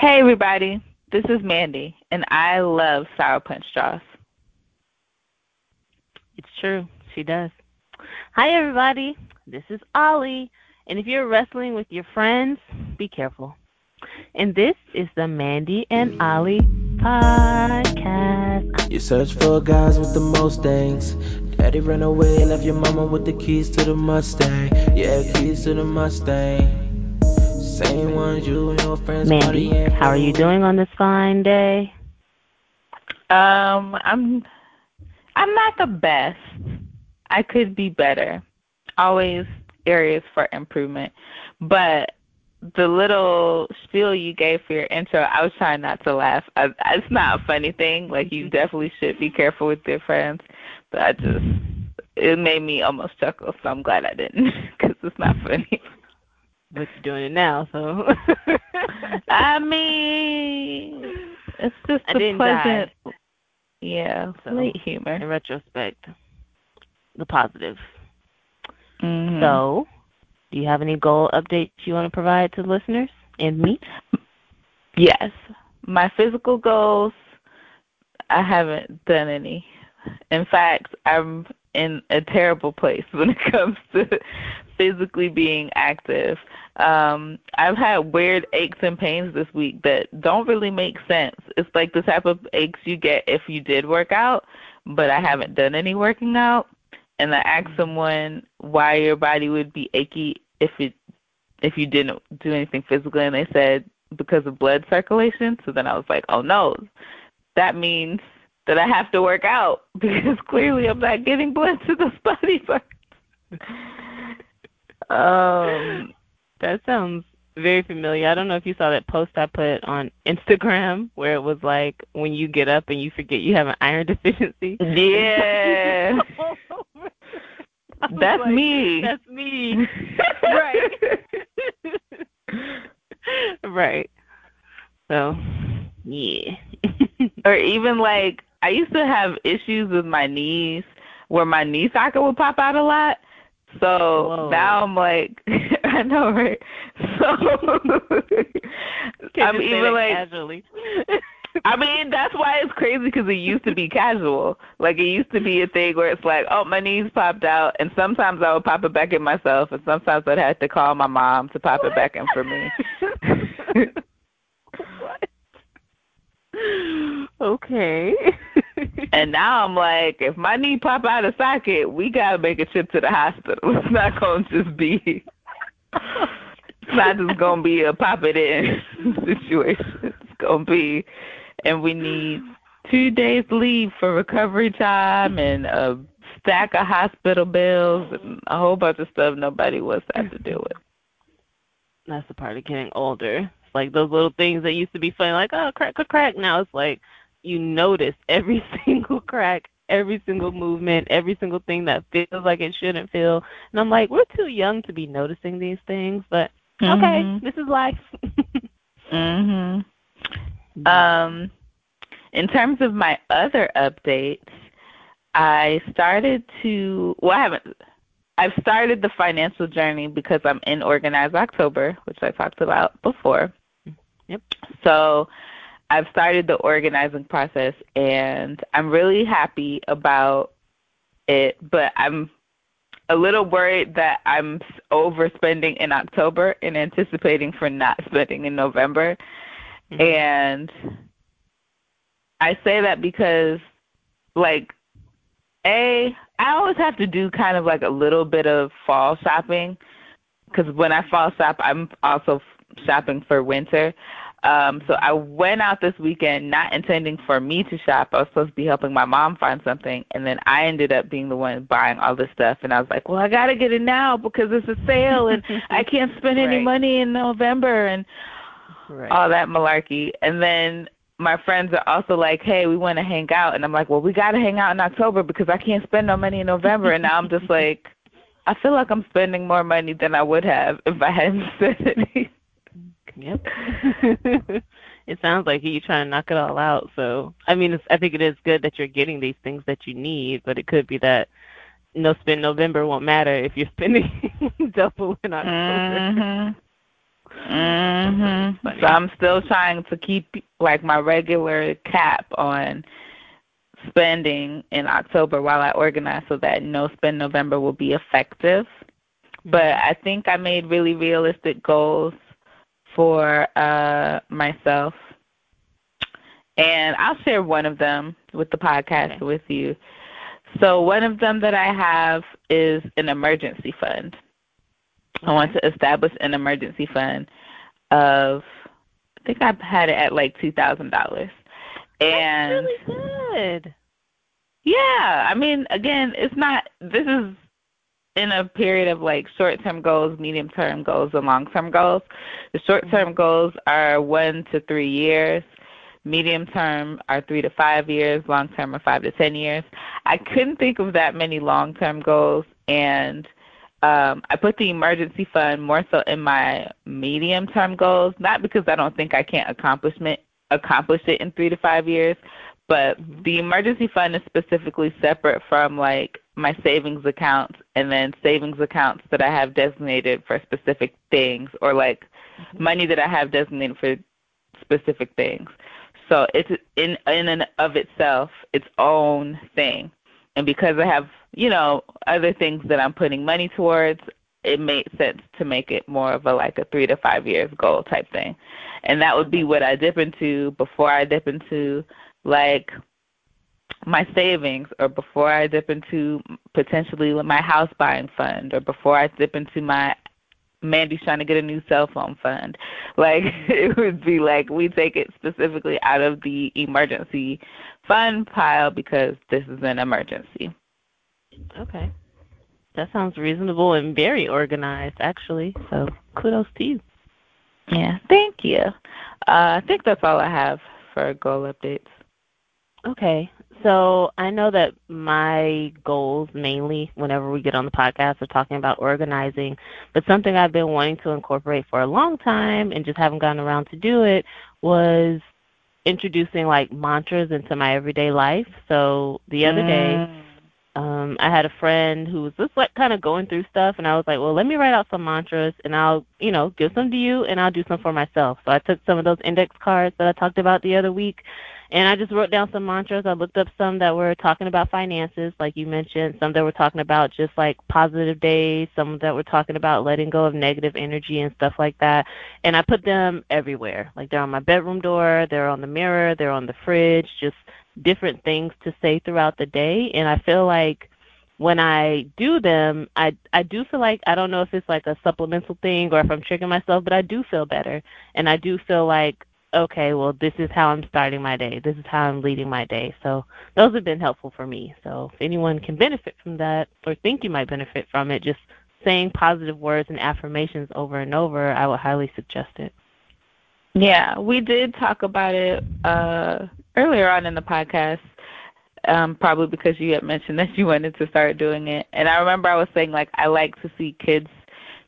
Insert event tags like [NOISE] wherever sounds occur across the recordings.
Hey, everybody. This is Mandy, and I love Sour Punch straws. It's true. She does. Hi, everybody. This is Ollie. And if you're wrestling with your friends, be careful. And this is the Mandy and Ollie podcast. You search for guys with the most things. Daddy ran away, left your mama with the keys to the Mustang. Yeah, keys to the Mustang. Same ones you and your friends Mandy, how are you doing on this fine day? Um, I'm I'm not the best. I could be better. Always areas for improvement. But the little spiel you gave for your intro, I was trying not to laugh. I, it's not a funny thing. Like you definitely should be careful with your friends. But I just it made me almost chuckle, so I'm glad I didn't [LAUGHS] because it's not funny. But you're doing it now, so. [LAUGHS] I mean, it's just I a didn't pleasant, die. yeah, So, light In retrospect, the positive. Mhm. So, do you have any goal updates you want to provide to the listeners and me? Yes. My physical goals, I haven't done any. In fact, I'm in a terrible place [LAUGHS] when it comes to physically being active. Um, I've had weird aches and pains this week that don't really make sense. It's like the type of aches you get if you did work out, but I haven't done any working out. And I asked someone why your body would be achy if it if you didn't do anything physically and they said because of blood circulation. So then I was like, Oh no, that means that I have to work out [LAUGHS] because clearly I'm not getting blood to those body parts. [LAUGHS] um That sounds very familiar. I don't know if you saw that post I put on Instagram where it was like when you get up and you forget you have an iron [LAUGHS] deficiency. Yeah. [LAUGHS] That's like, me. That's me. [LAUGHS] right. right. So, yeah. or even like I used to have issues with my knees where my knee socket would pop out a lot. So Whoa. now I'm like [LAUGHS] I know, right? So [LAUGHS] I'm even like casually. I mean, that's why it's crazy because it used to be casual. Like it used to be a thing where it's like, oh, my knees popped out, and sometimes I would pop it back in myself, and sometimes I'd have to call my mom to pop it back in for me. [LAUGHS] what? Okay. And now I'm like, if my knee pop out of socket, we gotta make a trip to the hospital. [LAUGHS] It's not gonna just be. It's not just gonna be a pop it in [LAUGHS] situation. It's gonna be, and we need two days leave for recovery time and a stack of hospital bills and a whole bunch of stuff nobody wants to have to deal with. That's the part of getting older. It's like those little things that used to be funny, like oh crack, crack, crack. Now it's like you notice every [LAUGHS] single crack, every single movement, every single thing that feels like it shouldn't feel. And I'm like, we're too young to be noticing these things, but okay, Mhm. this is life. [LAUGHS] Mhm. Um, in terms of my other updates, I started to. Well, I haven't. I've started the financial journey because I'm in Organized October, which I talked about before. Yep. So I've started the organizing process, and I'm really happy about it. But I'm a little worried that I'm overspending in October and anticipating for not [LAUGHS] spending in November. Mhm. And I say that because, like, A, I always have to do kind of like a little bit of fall shopping because when I fall shop, I'm also shopping for winter. Um, so I went out this weekend not intending for me to shop. I was supposed to be helping my mom find something, and then I ended up being the one buying all this stuff. And I was like, well, I got to get it now because it's a sale, and [LAUGHS] I can't spend any Right. money in November. And right. all that malarkey. And then my friends are also like, hey, we want to hang out. And I'm like, well, we got to hang out in October because I can't spend no money in November. And now I'm just [LAUGHS] like, I feel like I'm spending more money than I would have if I hadn't spent any. Yep. [LAUGHS] it sounds like you're trying to knock it all out. So, I mean, it's, I think it is good that you're getting these things that you need, but it could be that no spend November won't matter if you're [LAUGHS] spending double in October. [LAUGHS] Mhm. Mhm. So I'm still trying to keep like my regular cap on spending in October while I organize so that no spend November will be effective. But I think I made really realistic goals for uh myself. And I'll share one of them with the podcast okay. with you. So one of them that I have is an emergency fund. I want to establish an emergency fund of I think I've had it at like two thousand dollars. And That's really good. Yeah, I mean, again, it's not. This is in a period of like short-term goals, medium-term goals, and long-term goals. The short-term mm-hmm. goals are one to three years. Medium-term are three to five years. Long-term are five to ten years. I couldn't think of that many long-term goals, and um, I put the emergency fund more so in my medium term goals, not because I don't think I can't accomplishment accomplish it in three to five years, but mm-hmm. the emergency fund is specifically separate from like my savings accounts and then savings accounts that I have designated for specific things or like mm-hmm. money that I have designated for specific things. So it's in in and of itself its own thing. And because I have, you know, other things that I'm putting money towards, it made sense to make it more of a like a three to five years goal type thing. And that would be what I dip into before I dip into like my savings or before I dip into potentially my house buying fund or before I dip into my Mandy's trying to get a new cell phone fund. Like [LAUGHS] it would be like we take it specifically out of the emergency fund pile because this is an emergency. Okay. That sounds reasonable and very organized, actually. So kudos to you. Yeah, thank you. Uh, I think that's all I have for goal updates. Okay. So I know that my goals mainly, whenever we get on the podcast, are talking about organizing. But something I've been wanting to incorporate for a long time and just haven't gotten around to do it was introducing like mantras into my everyday life. So the other mm. day, um, I had a friend who was just like kind of going through stuff, and I was like, well, let me write out some mantras, and I'll, you know, give some to you, and I'll do some for myself. So I took some of those index cards that I talked about the other week, and I just wrote down some mantras. I looked up some that were talking about finances, like you mentioned, some that were talking about just like positive days, some that were talking about letting go of negative energy and stuff like that. And I put them everywhere. Like they're on my bedroom door, they're on the mirror, they're on the fridge, just different things to say throughout the day. And I feel like when I do them, I I do feel like I don't know if it's like a supplemental thing or if I'm tricking myself, but I do feel better, and I do feel like okay, well, this is how I'm starting my day. This is how I'm leading my day. So those have been helpful for me. So if anyone can benefit from that or think you might benefit from it, just saying positive words and affirmations over and over, I would highly suggest it. Yeah, we did talk about it uh, earlier on in the podcast. Um, probably because you had mentioned [LAUGHS] that you wanted to start doing it, and I remember I was saying like I like to see kids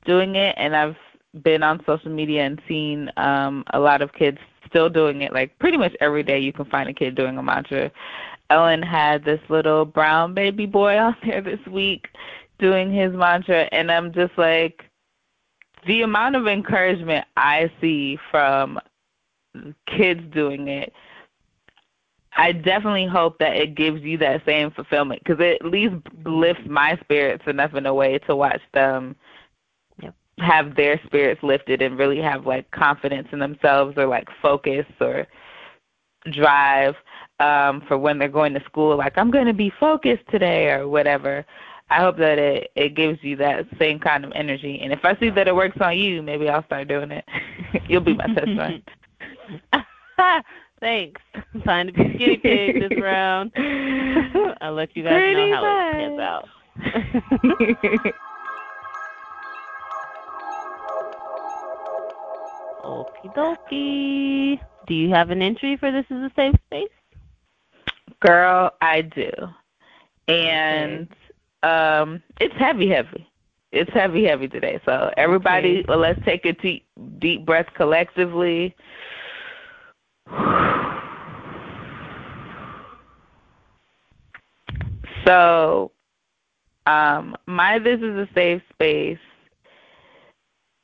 doing it, and I've been on social media and seen um, a lot of kids still doing it. Like pretty much every day, you can find a kid doing a mantra. Ellen had this little brown baby boy [LAUGHS] out there this week doing his mantra, and I'm just like, the amount of encouragement I see from kids doing it. I definitely hope that it gives you that same fulfillment because it at least lifts my spirits enough in a way to watch them have their spirits lifted and really have like confidence in themselves or like focus or drive um for when they're going to school like I'm going to be focused today or whatever. I hope that it it gives you that same kind of energy. And if I see that it works on you, maybe I'll start doing it. [LAUGHS] You'll be my test run. [LAUGHS] Thanks. Time to be guinea pig this [LAUGHS] round. I'll let you guys Pretty know how much. it pans out. Okie dokie. Do you have an entry for This is a Safe Space? Girl, I do. And okay. um it's heavy, heavy. It's heavy, heavy today. So everybody, okay. well, let's take a deep, deep breath collectively. So, um, my this is a safe space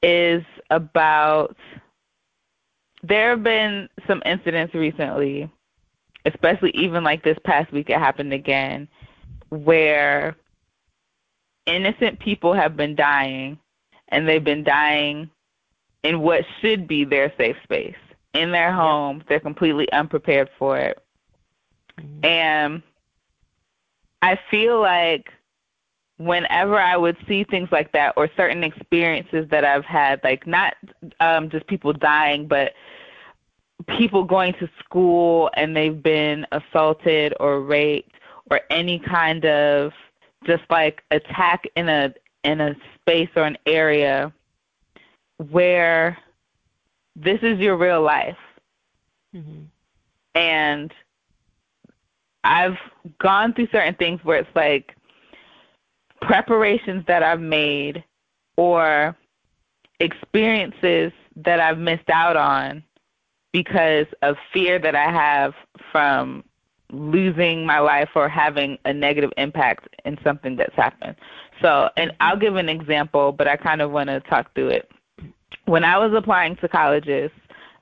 is about there have been some incidents recently, especially even like this past week it happened again, where innocent people have been dying and they've been dying in what should be their safe space. In their home, they're completely unprepared for it. Mm-hmm. And I feel like whenever I would see things like that or certain experiences that I've had, like not um, just people dying, but people going to school and they've been assaulted or raped or any kind of just like attack in a in a space or an area where this is your real life. Mm-hmm. And I've gone through certain things where it's like preparations that I've made or experiences that I've missed out on because of fear that I have from losing my life or having a negative impact in something that's happened. So, and I'll give an example, but I kind of want to talk through it. When I was applying to colleges,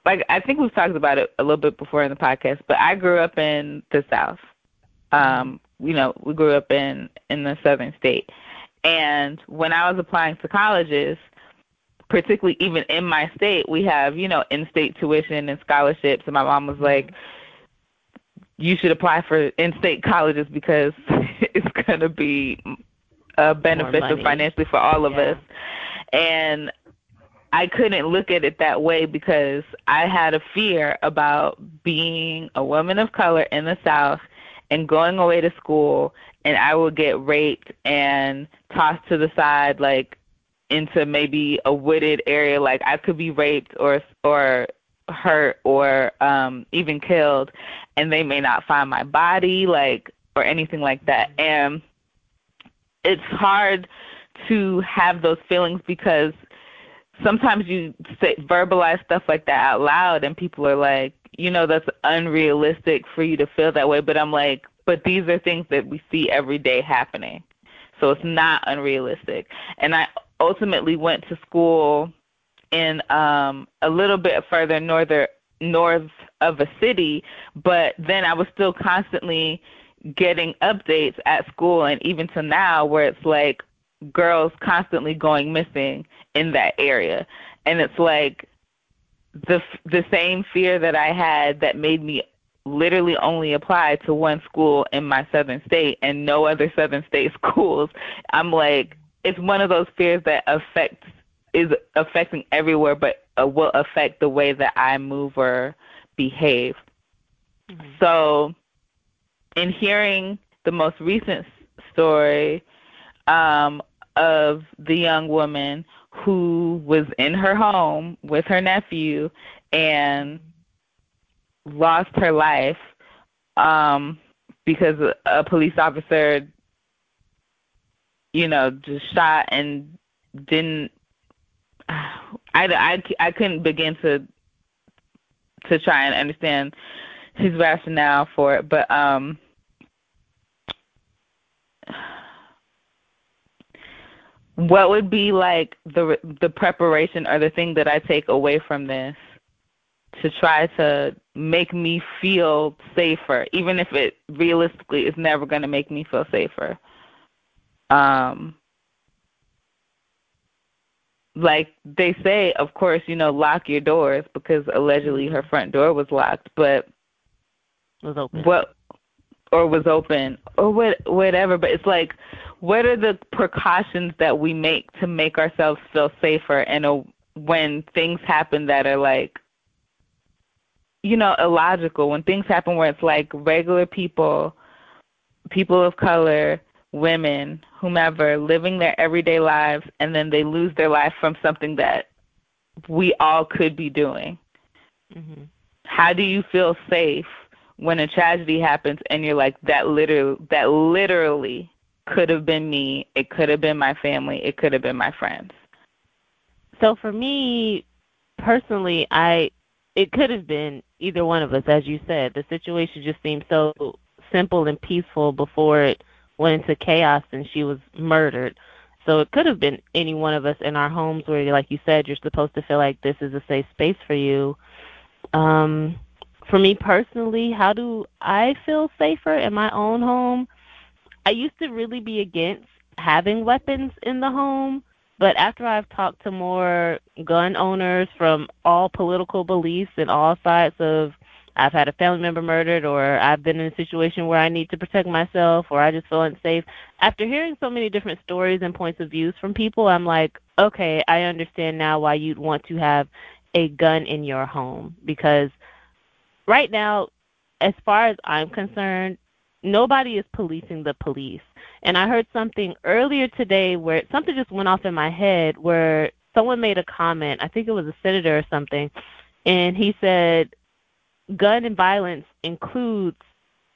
like I think we've talked about it a little bit before in the podcast, but I grew up in the South. Um, you know, we grew up in in the southern state. And when I was applying to colleges, particularly even in my state, we have, you know, in-state tuition and scholarships and my mom was like, you should apply for in-state colleges because [LAUGHS] it's going to be uh, beneficial financially for all of yeah. us. And I couldn't look at it that way because I had a fear about being a woman of color in the South and going away to school and I would get raped and tossed to the side like into maybe a wooded area like I could be raped or or hurt or um even killed and they may not find my body like or anything like that. And it's hard to have those feelings because sometimes you say verbalize stuff like that out loud and people are like you know that's unrealistic for you to feel that way. But i'm like but these are things that we see every day happening. So it's not unrealistic. And i ultimately went to school in um a little bit further northern north of a city but then i was still constantly getting updates at school and even to now where it's like girls constantly going missing in that area and it's like the the same fear that I had that made me literally only apply to one school in my southern state and no other southern state [LAUGHS] schools. I'm like it's one of those fears that affects is affecting everywhere but uh, will affect the way that I move or behave. Mm-hmm. So in hearing the most recent story um, of the young woman who was in her home with her nephew and lost her life um, because a police officer, you know, just shot and didn't. I, I, I couldn't begin to to try and understand his rationale for it, but um, what would be like the the preparation or the thing that I take away from this to try to make me feel safer, even if it realistically is never going to make me feel safer. Um, like they say, of course, you know, lock your doors because allegedly her front door was locked, but was open. What or was open or what whatever, but it's like what are the precautions that we make to make ourselves feel safer and when things happen that are like you know illogical when things happen where it's like regular people people of color women whomever living their everyday lives and then they lose their life from something that we all could be doing mm-hmm. how do you feel safe when a tragedy happens and you're like that literally that literally could have been me, it could have been my family, it could have been my friends. So for me personally, I it could have been either one of us as you said. The situation just seemed so simple and peaceful before it went into chaos and she was murdered. So it could have been any one of us in our homes where, like you said, you're supposed to feel like this is a safe space for you. Um, for me personally, how do I feel safer in my own home? I used to really be against having weapons in the home, but after I've talked to more gun owners from all political beliefs and all sides of I've had a family member murdered or I've been in a situation where I need to protect myself or I just feel unsafe. After hearing so many different stories and points of views from people, I'm like, okay, I understand now why you'd want to have a gun in your home because right now, as far as I'm concerned, nobody is policing the police. And I heard something earlier today where something just went off in my head where someone made a comment, I think it was a senator or something, and he said gun and violence includes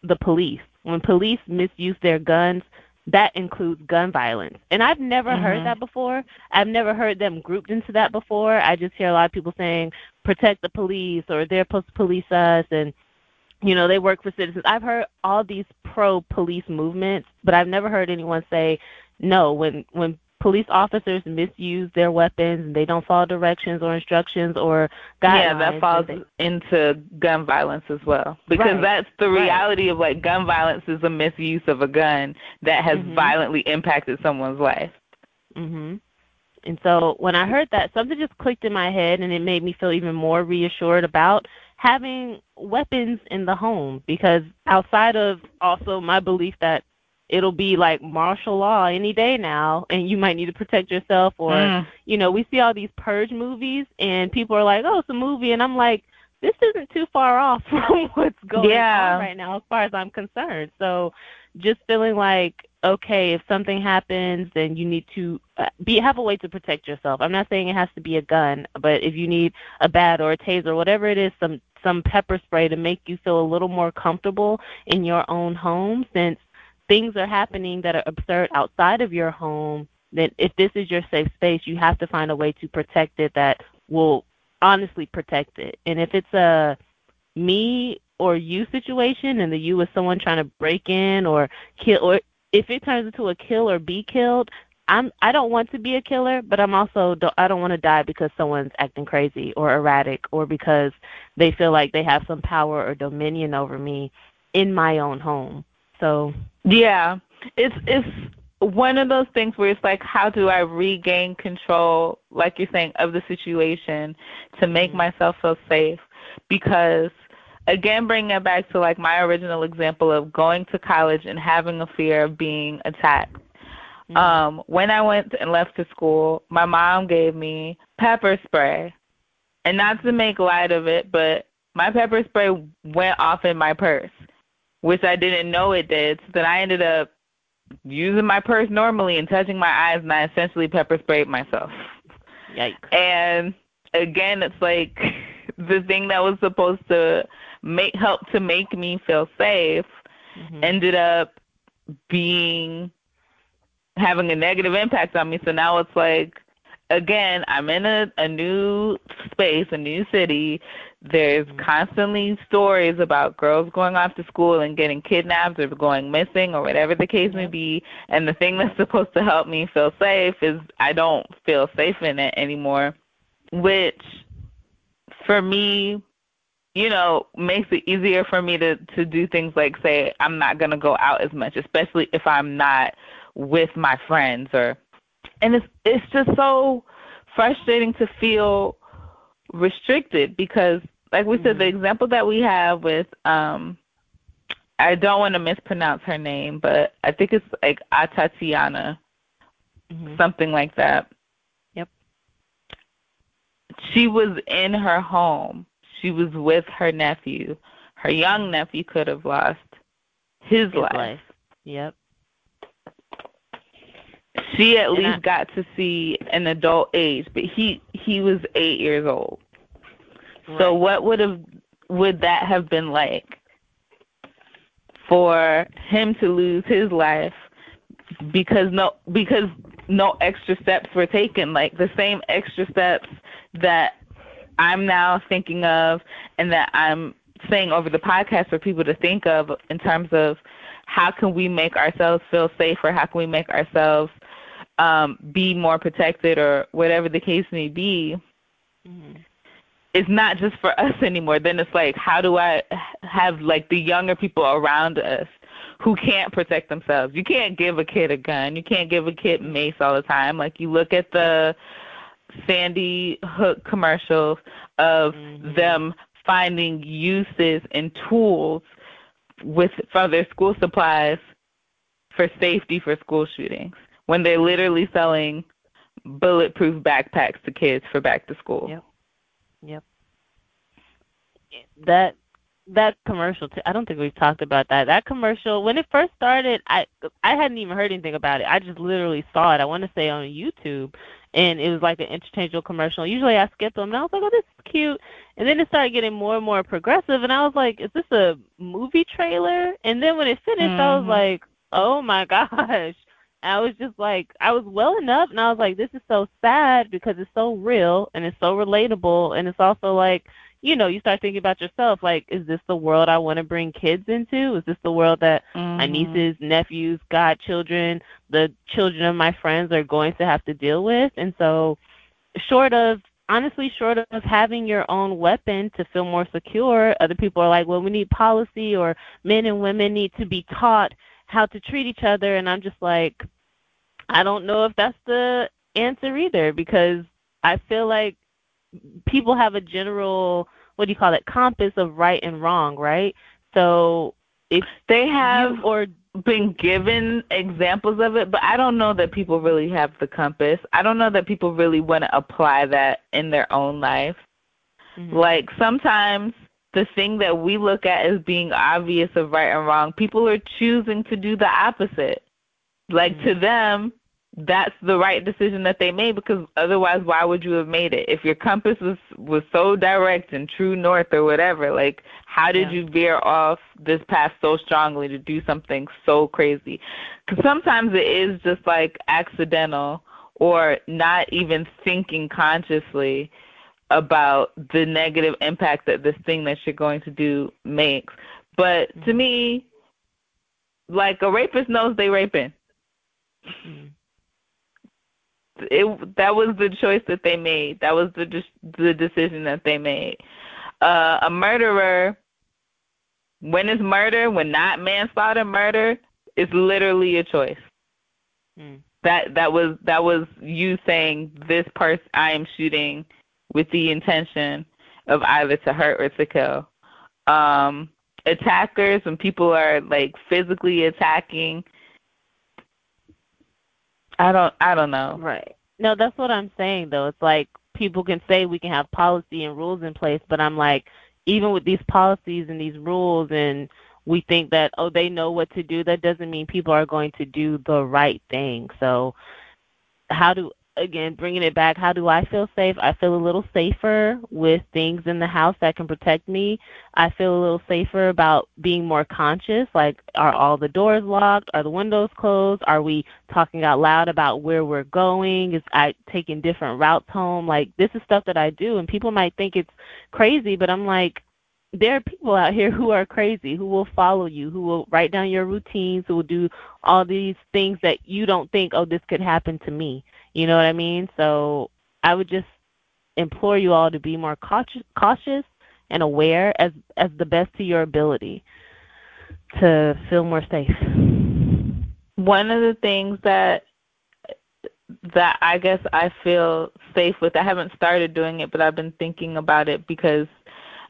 the police. When police misuse their guns, that includes gun violence. And I've never mm-hmm. heard that before. I've never heard them grouped into that before. I just hear a lot of people saying protect the police or they're supposed to police us and you know, they work for citizens. I've heard all these pro police movements, but I've never heard anyone say no when when police officers misuse their weapons and they don't follow directions or instructions or guidelines. Yeah, that falls they, into gun violence as well. Because right, that's the reality right. of like gun violence is a misuse of a gun that has mm-hmm. violently impacted someone's life. Mhm. And so when I heard that, something just clicked in my head and it made me feel even more reassured about having weapons in the home because outside of also my belief that it'll be like martial law any day now and you might need to protect yourself or mm. you know we see all these purge movies and people are like oh it's a movie and i'm like this isn't too far off [LAUGHS] from what's going yeah. on right now as far as i'm concerned so just feeling like okay if something happens then you need to uh, be have a way to protect yourself i'm not saying it has to be a gun but if you need a bat or a taser whatever it is some some pepper spray to make you feel a little more comfortable in your own home since things are happening that are absurd outside of your home, then if this is your safe space, you have to find a way to protect it that will honestly protect it. And if it's a me or you situation and the you is someone trying to break in or kill or if it turns into a kill or be killed, I'm I don't want to be a killer, but I'm also don't, I don't want to die because someone's acting crazy or erratic or because they feel like they have some power or dominion over me in my own home. So yeah, it's it's one of those things where it's like, how do I regain control, like you're saying, of the situation to make mm-hmm. myself feel safe? Because again, bringing it back to like my original example of going to college and having a fear of being attacked. Mm-hmm. Um, when I went and left to school, my mom gave me pepper spray. And not to make light of it, but my pepper spray went off in my purse which I didn't know it did. So then I ended up using my purse normally and touching my eyes, and I essentially pepper sprayed myself. Yikes! And again, it's like [LAUGHS] the thing that was supposed to make help to make me feel safe mm-hmm. ended up being having a negative impact on me. So now it's like again, I'm in a, a new space, a new city. There's mm-hmm. constantly stories about girls going off to school and getting kidnapped or going missing or whatever the case may be. And the thing that's [LAUGHS] supposed to help me feel safe is I don't feel safe in it anymore, which for me, you know, makes it easier for me to to do things like say I'm not going to go out as much, especially if I'm not with my friends or and it's it's just so frustrating to feel restricted because like we mm-hmm. said the mm-hmm. example that we have with um I don't want to mispronounce her name, but I think it's like Atatiana, mm-hmm. something like that. Yep. She was in her home. She was with her nephew. Her young nephew could have lost his, his life. life. Yep she at and least I, got to see an adult age, but he he was eight years old. Right. So what would have would that have been like for him to lose his life because no because no extra steps were taken, like the same extra steps that I'm now thinking of and that I'm saying over the podcast for people to think of in terms of how can we make ourselves feel safer, how can we make ourselves um, be more protected or whatever the case may be, mm-hmm. it's not just for [LAUGHS] us anymore. Then it's like, how do I have like the younger people around us who can't protect themselves? You can't give a kid a gun. You can't give a kid mace all the time. Like you look at the Sandy Hook commercials of mm-hmm. them finding uses and tools with for their school supplies for safety for school shootings when they're literally selling bulletproof backpacks to kids for back to school. Yep. Yep. That that commercial too, I don't think we've talked about that. That commercial when it first started, I I hadn't even heard anything about it. I just literally saw it. I want to say on YouTube and it was like an interchangeable commercial. Usually I skip them and I was like, Oh, this is cute and then it started getting more and more progressive and I was like, Is this a movie trailer? And then when it finished mm-hmm. I was mm-hmm. like, Oh my [LAUGHS] gosh. I was just like, I was welling up, and I was like, this is so sad because it's so real and it's so relatable, and it's also like, you know, you start thinking about yourself, like, is this the world I want to bring kids into? Is this the world that mm-hmm. my nieces, nephews, godchildren, the children of my friends are going to have to deal with? And so, short of honestly, short of having your own weapon to feel more secure, other people are like, well, we need policy, or men and women need to be taught how to treat each other and I'm just like I don't know if that's the answer either because I feel like people have a general what do you call it compass of right and wrong, right? So if they have or been given examples of it, but I don't know that people really have the compass. I don't know that people really want to apply that in their own life. Mm-hmm. Like sometimes the thing that we look at as being obvious of right and wrong, people are choosing to do the opposite. Like mm-hmm. to them, that's the right decision that they made because otherwise why would you have made it if your compass was was so direct and true north or whatever like how did yeah. you veer off this path so strongly to do something so crazy because sometimes it is just like accidental or not even thinking consciously about the negative impact that this thing that you're going to do makes. But to me, like a rapist knows they raping. It that was the choice that they made. That was the the decision that they made. Uh, a murderer, when it's murder, when not manslaughter, murder, is literally a choice. Mm. That that was that was you saying this person I am shooting with the intention of either to hurt or to kill. Um, attackers, when people are like physically attacking, I don't, I don't know. Right. No, that's what I'm saying though. It's like people can say we can have policy and rules in place, but I'm like, even with these policies and these rules and we think that oh they know what to do that doesn't mean people are going to do the right thing so how do again, bringing it back, how do I feel safe? I feel a little safer with things in the house that can protect me. I feel a little safer about being more conscious. Like, are all the doors locked? Are the windows closed? Are we talking out loud about where we're going? Is I taking different routes home? Like, this is stuff that I do, and people might think it's crazy, but I'm like, there are people out here [LAUGHS] who are crazy, who will follow you, who will write down your routines, who will do all these things that you don't think, oh, this could happen to me. You know what I mean? So I would just implore you all to be more cautious, cautious and aware as as the best to your ability to feel more safe. One of the things that that I guess I feel safe with. I haven't started doing it, but I've been thinking about it because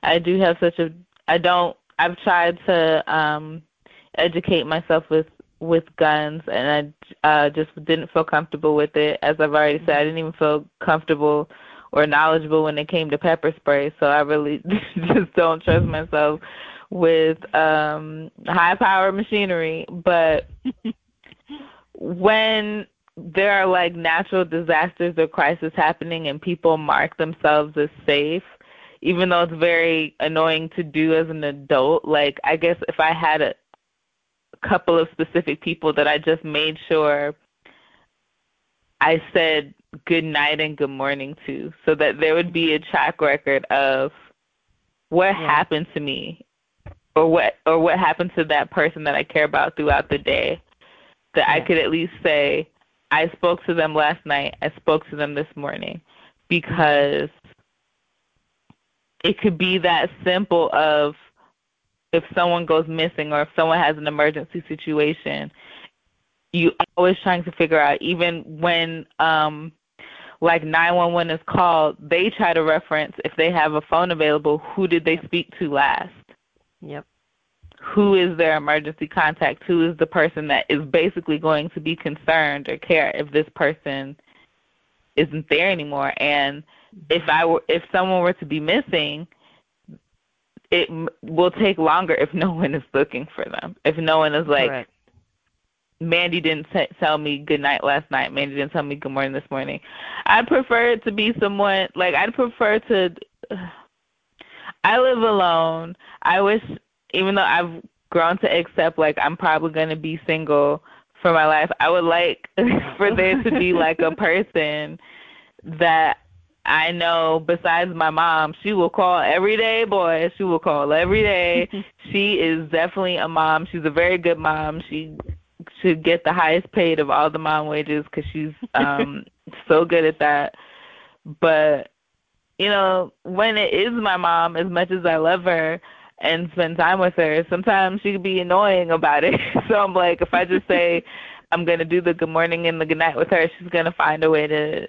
I do have such a I don't I've tried to um educate myself with with guns, and I uh, just didn't feel comfortable with it. As I've already said, I didn't even feel comfortable or knowledgeable when it came to pepper spray. So I really [LAUGHS] just don't trust myself with um high power machinery. But [LAUGHS] when there are like natural disasters or crises happening and people mark themselves as safe, even though it's very annoying to do as an adult, like I guess if I had a couple of specific people that I just made sure I said good night and good morning to so that there would be a track record of what yeah. happened to me or what or what happened to that person that I care about throughout the day that yeah. I could at least say I spoke to them last night. I spoke to them this morning because it could be that simple of if someone goes missing or if someone has an emergency situation, you always trying to figure out even when um like 911 is called, they try to reference if they have a phone available, who did they speak to last? Yep. Who is their emergency contact? Who is the person that is basically going to be concerned or care if this person isn't there anymore? And if I were, if someone were to be missing, it will take longer if no one is looking for them. If no one is like, Correct. Mandy didn't t- tell me good night last night. Mandy didn't tell me good morning this morning. I'd prefer it to be someone like I'd prefer to. [SIGHS] I live alone. I wish, even though I've grown to accept like I'm probably gonna be single for my life, I would like [LAUGHS] for there to be like a [LAUGHS] person that I know besides my mom, she will call every day, boy. She will call every day. [LAUGHS] she is definitely a mom. She's a very good mom. She should get the highest paid of all the mom wages because she's um [LAUGHS] so good at that. But you know, when it is my mom, as much as I love her and spend time with her, sometimes she can be annoying about it. [LAUGHS] so I'm like, if I just say I'm gonna do the good morning and the good night with her, she's gonna find a way to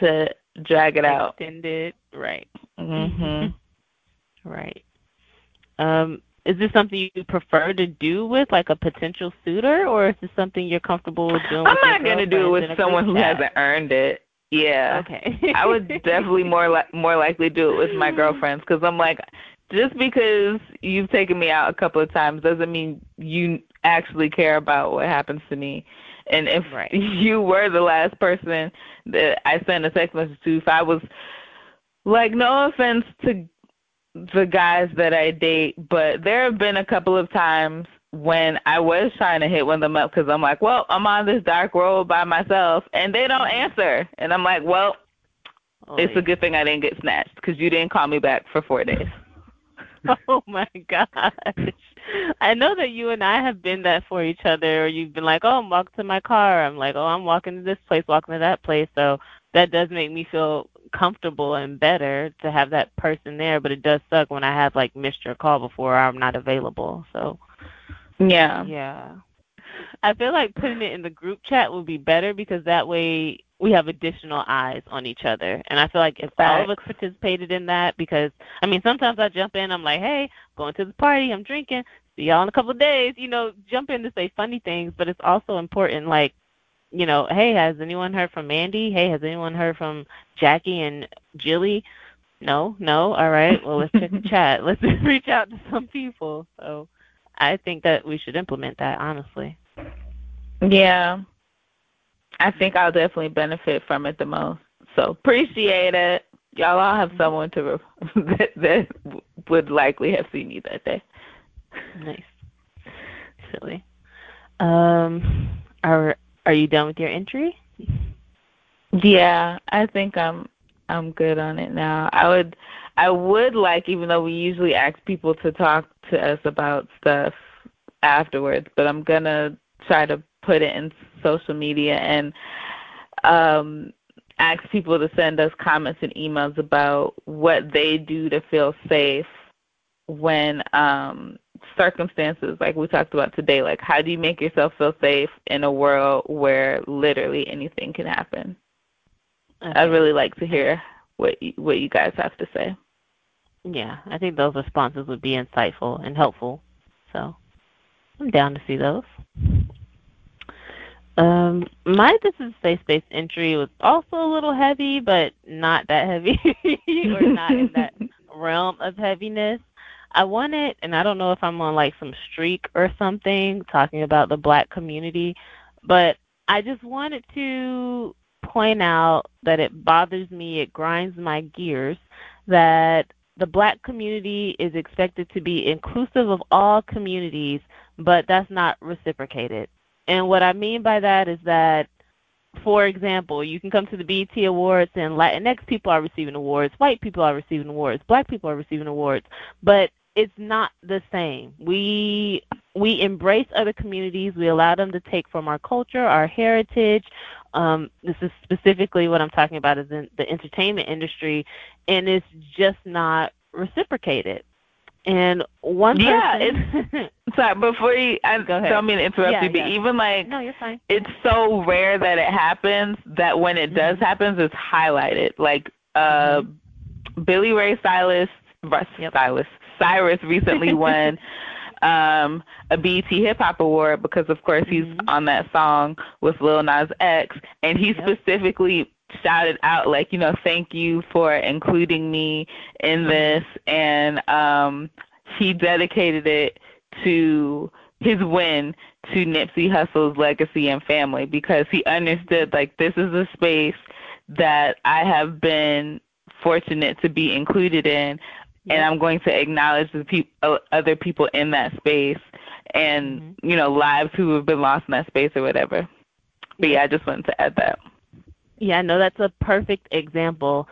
to drag it out. Extended. Right. Mhm. [LAUGHS] Right. Um, is this something you prefer to do with like a potential suitor, or is this something you're comfortable with doing? I'm with not gonna do it girlfriends in a with someone who chat? hasn't earned it. Yeah. Okay. I would [LAUGHS] definitely more li- more likely do it with my girlfriends because I'm like, just because you've taken me out a couple of times doesn't mean you actually care about what happens to me. And if Right. [LAUGHS] you were the last person that I sent a text message to, if I was like, no offense to the guys that I date, but there have been a couple of times when I was trying to hit one of them up because I'm like, well, I'm on this dark road by myself, and they don't answer, and I'm like, well, Oh, it's yeah. a good thing I didn't get snatched because you didn't call me back for four days. [LAUGHS] Oh my gosh. [LAUGHS] I know that you and I have been that for each other, or you've been like, oh, I'm walking to my car. I'm like, oh, I'm walking to this place, walking to that place. So that does make me feel comfortable and better to have that person there. But it does suck when I have like missed your call before or I'm not available. So Yeah. yeah. I feel like putting it in the group chat would be better because that way we have additional eyes on each other. And I feel like if all of us participated in that, because I mean, sometimes I jump in, I'm like, hey, going to the party, I'm drinking, see y'all in a couple of days, you know, jump in to say funny things. But it's also important, like, you know, hey, has anyone heard from Mandy? Hey, has anyone heard from Jackie and Jilly? No, no. All right. Well, let's check the chat. [LAUGHS] Let's [LAUGHS] reach out to some people. So I think that we should implement that, honestly. Yeah. I think I'll definitely benefit from it the most. So appreciate it. Y'all all have someone to re- [LAUGHS] that, that would likely have seen you that day. Nice. Silly. Um, are are you done with your entry? Yeah, I think I'm I'm good on it now. I would I would like even though we usually ask people to talk to us about stuff afterwards, but I'm gonna try to put it in social media and um ask people to send us comments and emails about what they do to feel safe when um circumstances like we talked about today like how do you make yourself feel safe in a world where literally anything can happen I'd really like to hear what you, what you guys have to say. Yeah, I think those responses would be insightful and helpful. So I'm down to see those. Um, my This is Safe Space entry was also a little heavy, but not that heavy, [LAUGHS] or not in that [LAUGHS] realm of heaviness. I wanted, and I don't know if I'm on like some streak or something, talking about the black community, but I just wanted to point out that it bothers me, it grinds my gears, that the black community is expected to be inclusive of all communities, but that's not reciprocated. And what I mean by that is that, for example, you can come to the BET Awards and Latinx people are receiving awards, white people are receiving awards, black people are receiving awards, but it's not the same. We we embrace other communities. We allow them to take from our culture, our heritage. Um, this is specifically what I'm talking about is in the entertainment industry, and it's just not reciprocated. And one yeah, person, it's [LAUGHS] sorry before you. I Go ahead. don't mean to interrupt Yeah, you, but yeah. even like no, you're fine. it's so rare that it happens that when it does Mhm. happen, it's highlighted. Like uh, Billy Ray Cyrus, Yep. Cyrus, Cyrus recently [LAUGHS] won um, a BET Hip Hop Award because, of course, he's Mhm. on that song with Lil Nas X, and he Yep. specifically shouted out like, you know, thank you for including me in this, and um, he dedicated it to his win to Nipsey Hussle's legacy and family because he understood like this is a space that I have been fortunate to be included in and I'm going to acknowledge the peop- uh, other people in that space and Mhm. you know lives who have been lost in that space or whatever. But yeah, I just wanted to add that. Yeah, no, that's a perfect example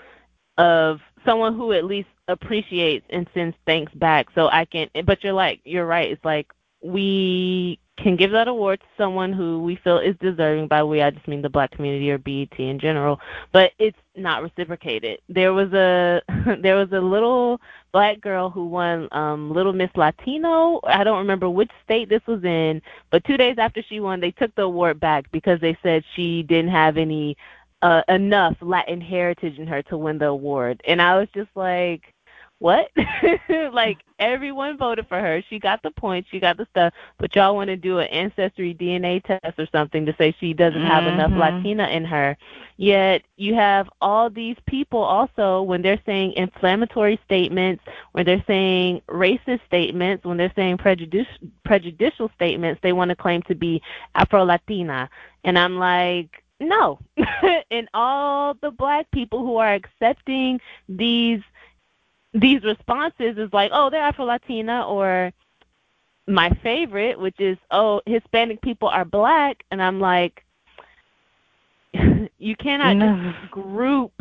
of someone who at least appreciates and sends thanks back. So I can, but you're like, you're right. It's like we can give that award to someone who we feel is deserving. By we, I just mean the black community or BET in general. But it's not reciprocated. There was a [LAUGHS] there was a little black girl who won um Little Miss Latino. I don't remember which state this was in, but two days after she won, they took the award back because they said she didn't have any uh, enough Latin heritage in her to win the award. And I was just like, what? [LAUGHS] like everyone voted for her. She got the points, she got the stuff, but y'all want to do an ancestry DNA test or something to say she doesn't have enough Mhm. Latina in her. Yet you have all these people also when they're saying inflammatory statements, when they're saying racist statements, when they're saying prejudice, prejudicial statements, they want to claim to be Afro Latina. And I'm like, no. [LAUGHS] and all the black people who are accepting these these responses is like, oh, they're Afro Latina or my favorite, which is, oh, Hispanic people are black and I'm like [LAUGHS] you cannot No. just group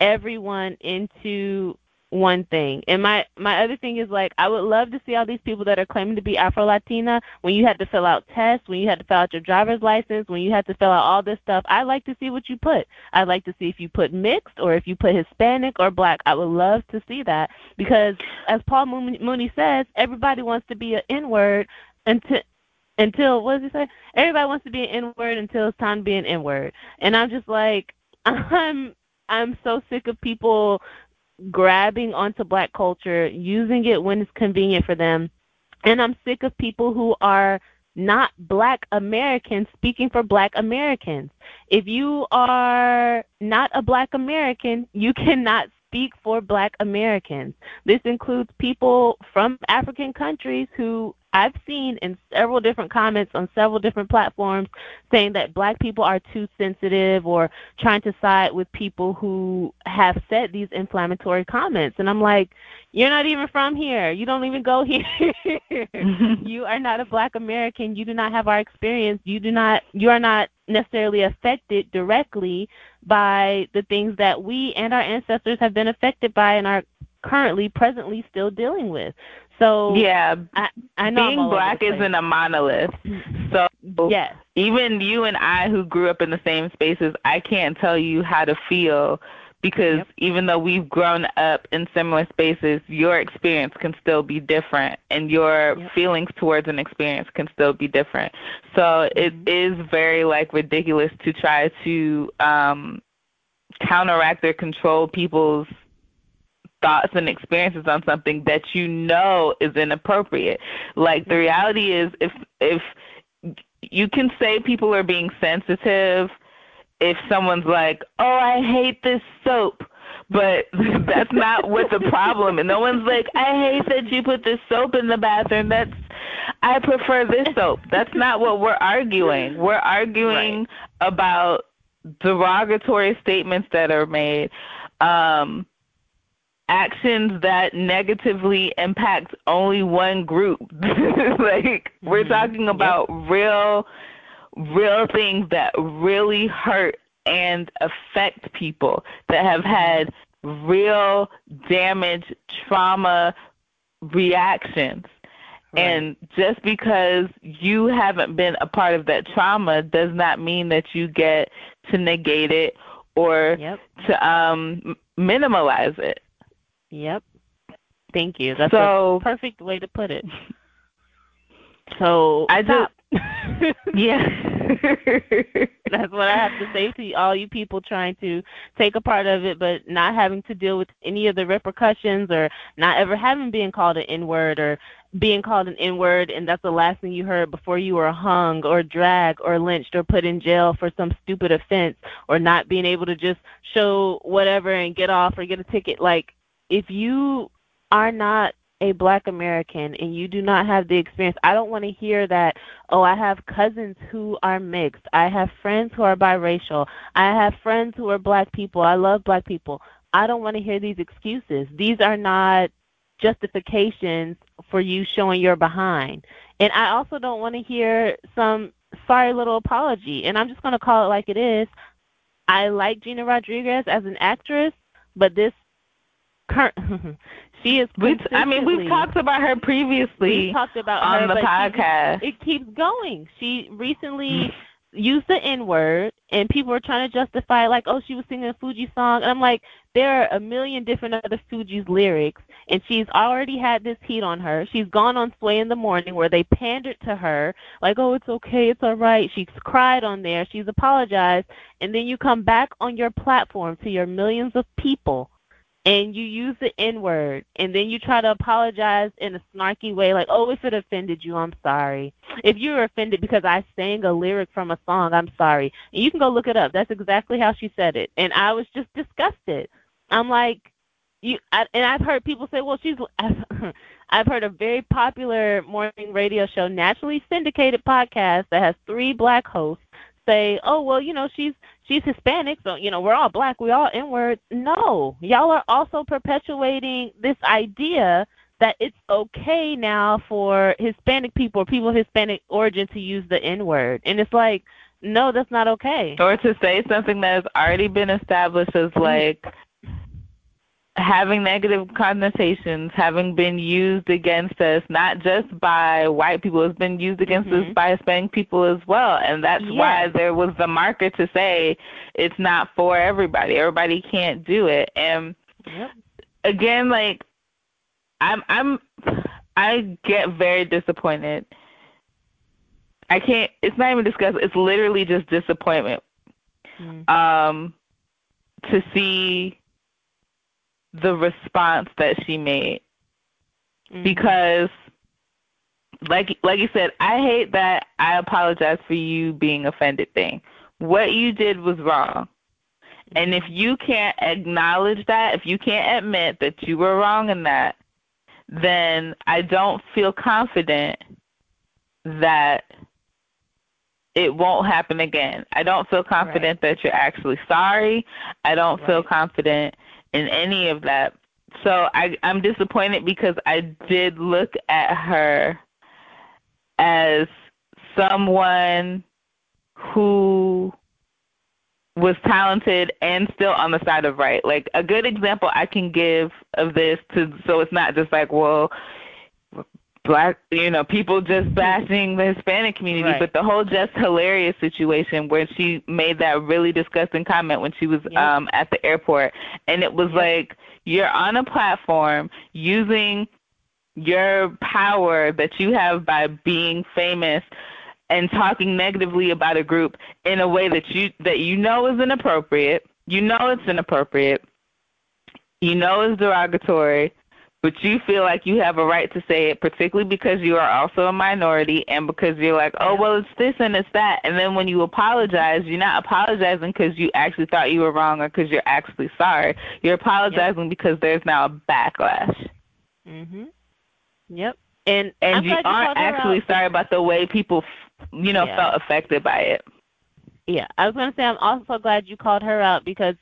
everyone into one thing. And my my other thing is like I would love to see all these people that are claiming to be Afro Latina when you had to fill out tests, when you had to fill out your driver's license, when you had to fill out all this stuff. I like to see what you put. I'd like to see if you put mixed or if you put Hispanic or black. I would love to see that because as Paul Mooney says, everybody wants to be an N word until until what does he say? Everybody wants to be an N word until it's time to be an N word. And I'm just like [LAUGHS] I'm I'm so sick of people grabbing onto black culture, using it when it's convenient for them. And I'm sick of people who are not black Americans speaking for black Americans. If you are not a black American, you [LAUGHS] cannot speak for black Americans. This includes people from African countries who I've seen in several different comments on several different platforms saying that black people are too sensitive or trying to side with people who have said these inflammatory comments. And I'm like, you're not even from here. You don't even go [LAUGHS] here. [LAUGHS] you are not a black American. You do not have our experience. You do not you are not necessarily affected directly by the things that we and our ancestors have been affected by and are currently presently still dealing with. So Yeah, I I know being black isn't a monolith. So Yes. even you and I who grew up in the same spaces, I can't tell you how to feel because Yep. even though we've grown up in similar spaces, your experience can still be different and your Yep. feelings towards an experience can still be different. So it Mhm. is very like ridiculous to try to um counteract or control people's thoughts and experiences on something that you know is inappropriate. Like the Mhm. reality is if if you can say people are being sensitive if someone's like, "Oh, I hate this soap." But [LAUGHS] that's not what the problem is. No one's like, "I hate that you put this soap in the bathroom." That's I prefer this soap. That's not what we're arguing. We're arguing about derogatory statements that are made. Um actions that negatively impact only one group. [LAUGHS] like we're Mhm. talking Yep. about real real things that really hurt and affect people that have had real damage, trauma reactions. And just because you haven't been a part of that trauma does not mean that you get to negate it or Yep. to um minimalize it. Yep. Thank you. That's So- a perfect way to put it. So I stop. [LAUGHS] Yeah. [LAUGHS] That's what I have to say to you- all you people trying to take a part of it, but not having to deal with any of the repercussions or not ever having been called an N word or being called an N word, and that's the last thing you heard before you were hung or dragged or lynched or put in jail for some stupid offense or not being able to just show whatever and get off or get a ticket. Like, if you are not a black American and you do not have the experience, I don't want to hear that, oh, I have cousins who are mixed. I have friends who are biracial. I have friends who are black people. I love black people. I don't want to hear these excuses. These are not justifications for you showing your behind. And I also don't want to hear some sorry little apology. And I'm just going to call it like it is. I like Gina Rodriguez as an actress, but this current [LAUGHS] she is we I mean we've talked about her previously we talked about on her the but she podcast. it keeps going. She recently mm. used the N word, and people were trying to justify, like, oh, she was singing a Fugees song. And I'm like, there are a million different other Fugees lyrics, and she's already had this heat on her. She's gone on Sway in the Morning where they pandered to her, like, oh, it's okay, it's all right. She's cried on there, she's apologized, and then you come back on your platform to your millions of people and you use the N word, and then you try to apologize in a snarky way, like, oh, if it offended you, I'm sorry. If you were offended because I sang a lyric from a song, I'm sorry. And you can go look it up. That's exactly how she said it. And I was just disgusted. I'm like, you, I, and I've heard people say, well, she's, [LAUGHS] I've heard a very popular morning radio show, nationally syndicated podcast that has three black hosts say, oh, well, you know, she's she's Hispanic, so you know we're all black, we all N-word. No, y'all are also perpetuating this idea that it's okay now for Hispanic people or people of Hispanic origin to use the N-word, and it's like, no, that's not okay. or to say something that has already been established as like having negative connotations, having been used against us, not just by white people, it's been used against us Mhm. by Hispanic people as well. And that's why there was the marker to say it's not for everybody. Everybody can't do it. And Yep. again, like I'm I'm I get very disappointed. I can't it's not even disgust it's literally just disappointment Mm. um to see the response that she made Mhm. because like like you said i hate that i apologize for you being offended thing what you did was wrong and if you can't acknowledge that if you can't admit that you were wrong in that then i don't feel confident that it won't happen again. I don't feel confident that you're actually sorry. I don't feel confident in any of that. So I I'm disappointed because I did look at her as someone who was talented and still on the side of right. Like a good example I can give of this to so it's not just like, well, black you know, people just bashing the Hispanic community, Right. but the whole just hilarious situation where she made that really disgusting comment when she was Yep. um at the airport and it was Yep. like you're on a platform using your power that you have by being famous and talking negatively about a group in a way that you that you know is inappropriate. You know it's inappropriate. You know it's derogatory, but you feel like you have a right to say it, particularly because you are also a minority and because you're like, oh well, it's this and it's that. And then when you apologize, you're not apologizing because you actually thought you were wrong or because you're actually sorry. You're apologizing because there's now a backlash. Mhm. Yep. And and I'm you aren't actually out. sorry about the way people, f- you know, Yeah. felt affected by it. Yeah, I was gonna say I'm also glad you called her out because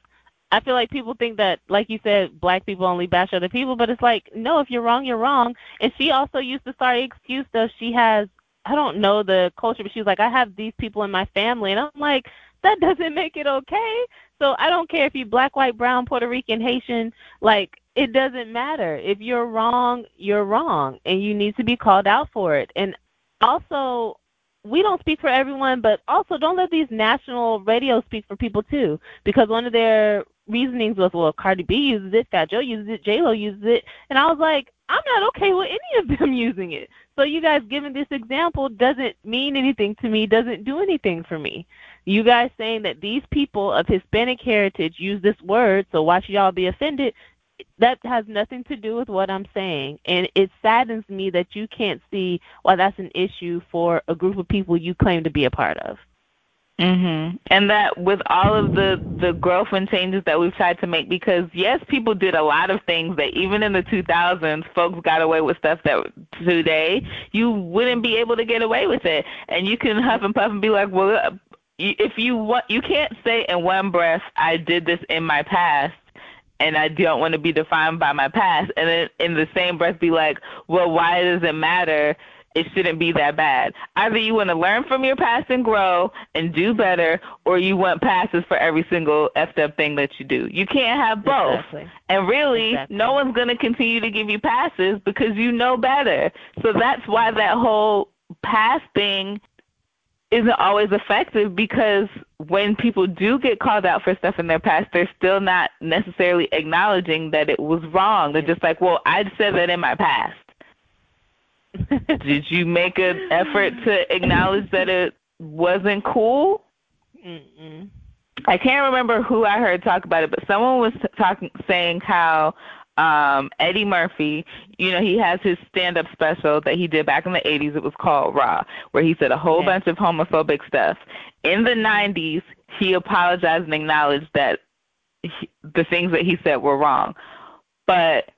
I feel like people think that, like you said, black people only bash other people, but it's like, no, if you're wrong, you're wrong. And she also used the sorry excuse though she has I don't know the culture, but she was like, I have these people in my family and I'm like, that doesn't make it okay. So I don't care if you're black, white, brown, Puerto Rican, Haitian, like it doesn't matter. If you're wrong, you're wrong and you need to be called out for it. And also we don't speak for everyone, but also don't let these national radios speak for people too, because one of their reasonings was, well, Cardi B uses it, Fat Joe uses it, J Lo uses it, and I was like, I'm not okay with any of them [LAUGHS] using it. So you guys giving this example doesn't mean anything to me, doesn't do anything for me. You guys saying that these people of Hispanic heritage use this word, so why should y'all be offended? that has nothing to do with what I'm saying. And it saddens me that you can't see why that's an issue for a group of people you claim to be a part of. Mhm. And that with all of the the growth and changes that we've tried to make because yes, people did a lot of things that even in the 2000s folks got away with stuff that today you wouldn't be able to get away with it. And you can huff and puff and be like, "Well, if you want you can't say in one breath I did this in my past and I don't want to be defined by my past. And then in the same breath be like, well, why does it matter? It shouldn't be that bad. Either you want to learn from your past and grow and do better, or you want passes for every single effed up thing that you do. You can't have both. Exactly. And really, exactly. no one's going to continue to give you passes because you know better. So that's why that whole pass thing isn't always effective because when people do get called out for stuff in their past, they're still not necessarily acknowledging that it was wrong. They're just like, well, I said that in my past. [LAUGHS] Did you make an effort to acknowledge that it wasn't cool? Mm-mm. I can't remember who I heard talk about it, but someone was talking saying how um Eddie Murphy, you know, he has his stand up special that he did back in the 80s. It was called Raw, where he said a whole bunch of homophobic stuff. In the 90s, he apologized and acknowledged that he, the things that he said were wrong. But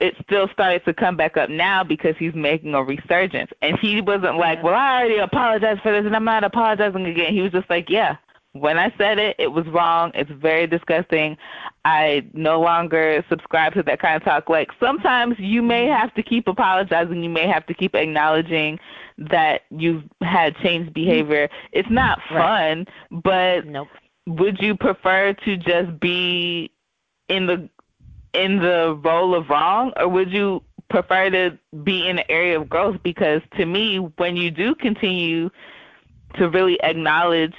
it still started to come back up now because he's making a resurgence. And he wasn't like, well, I already apologized for this and I'm not apologizing again. He was just like, yeah, when I said it, it was wrong. It's very disgusting. I no longer subscribe to that kind of talk. Like sometimes you may mm-hmm. have to keep apologizing. You may have to keep acknowledging that you've had changed mm-hmm. behavior. It's not fun, right. but nope. would you prefer to just be in the in the role of wrong, or would you prefer to be in the area of growth? Because to me, when you do continue to really acknowledge